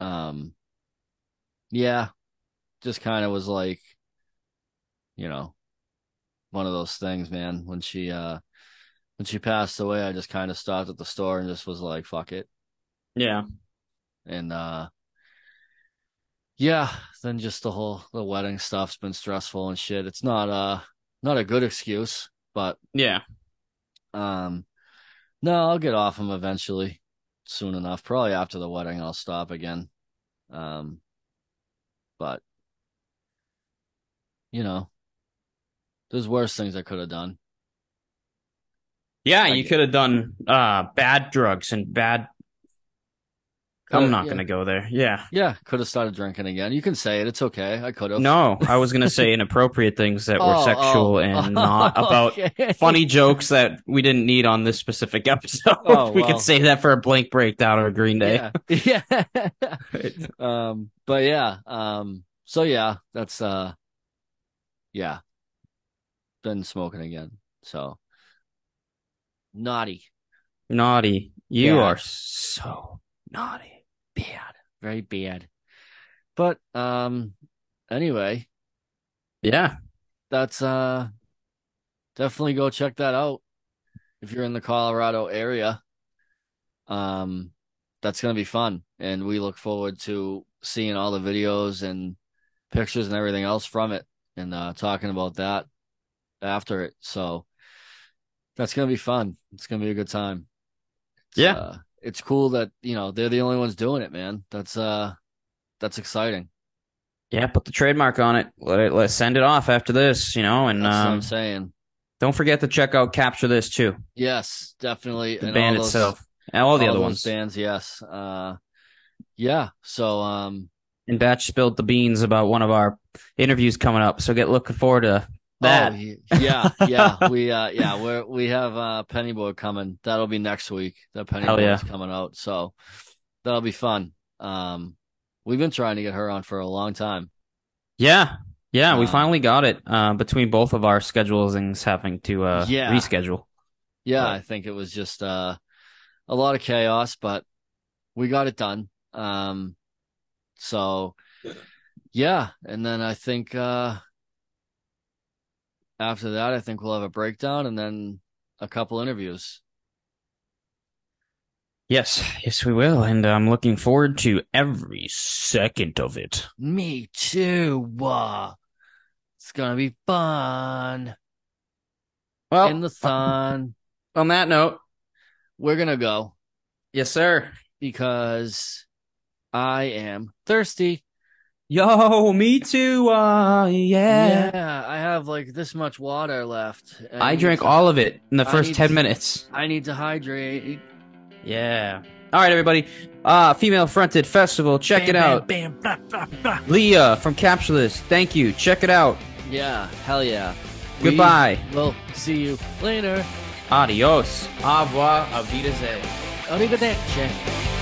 um yeah, just kind of was like, you know, one of those things, man. When she uh when she passed away, I just kind of stopped at the store and just was like, fuck it. Yeah. And uh yeah, then just the whole the wedding stuff's been stressful and shit. It's not uh not a good excuse, but Yeah. um no, I'll get off them eventually, soon enough. Probably after the wedding, I'll stop again. Um, but you know, there's worse things I could have done. Yeah, I you could have done uh bad drugs and bad I'm not yeah. gonna go there. Yeah. Yeah, could have started drinking again. You can say it. It's okay. I could have. No, I was gonna say inappropriate things that were Oh, sexual oh. and not about Okay. funny jokes that we didn't need on this specific episode. Oh, we well. could save that for a Blink breakdown or a Green Day. Yeah. yeah. um, but yeah. Um, so yeah, that's uh, yeah, been smoking again. So naughty, Naughty. You Yeah. are so naughty. Bad, very bad. But um, anyway, Yeah. that's uh, definitely go check that out if you're in the Colorado area. Um, that's gonna be fun, and we look forward to seeing all the videos and pictures and everything else from it, and uh, talking about that after it. So that's gonna be fun. It's gonna be a good time. It's, Yeah. uh, it's cool that you know they're the only ones doing it, man. That's uh, that's exciting. Yeah, put the trademark on it. Let it let's send it off after this, you know, and That's what um, I'm saying. don't forget to check out Capture This too. Yes, definitely. The and band all those- itself. And all the all other ones. bands, yes. Uh, yeah. So, um, And Bash spilled the beans about one of our interviews coming up, so get looking forward to that. Oh, yeah, yeah. we, uh, yeah, we're, we have, uh, Pennyboard coming. That'll be next week. The Pennyboard's yeah. coming out. So that'll be fun. Um, we've been trying to get her on for a long time. Yeah. Yeah, we Um, finally got it uh, between both of our schedules and having to uh, Yeah. reschedule. Yeah. Right. I think it was just, uh, a lot of chaos, but we got it done. Um, so yeah. And then I think, uh, after that, I think we'll have a breakdown and then a couple interviews. Yes, yes, we will. And I'm looking forward to every second of it. Me too. Uh, it's gonna be fun Well, in the sun. on that note, We're gonna go yes, sir. because I am thirsty. Yo, me too. Uh, yeah. Yeah, I have like this much water left. I need drank to- all of it in the I first 10 to- minutes. I need to hydrate. Yeah. All right, everybody. Uh, Female Fronted Festival. Check it out. Bam, bam, blah, blah, blah. Leah from Capture This. Thank you. Check it out. Yeah, hell yeah. Goodbye. We will see you later. Adios. Au revoir. Auf Wiedersehen. Arrivederci.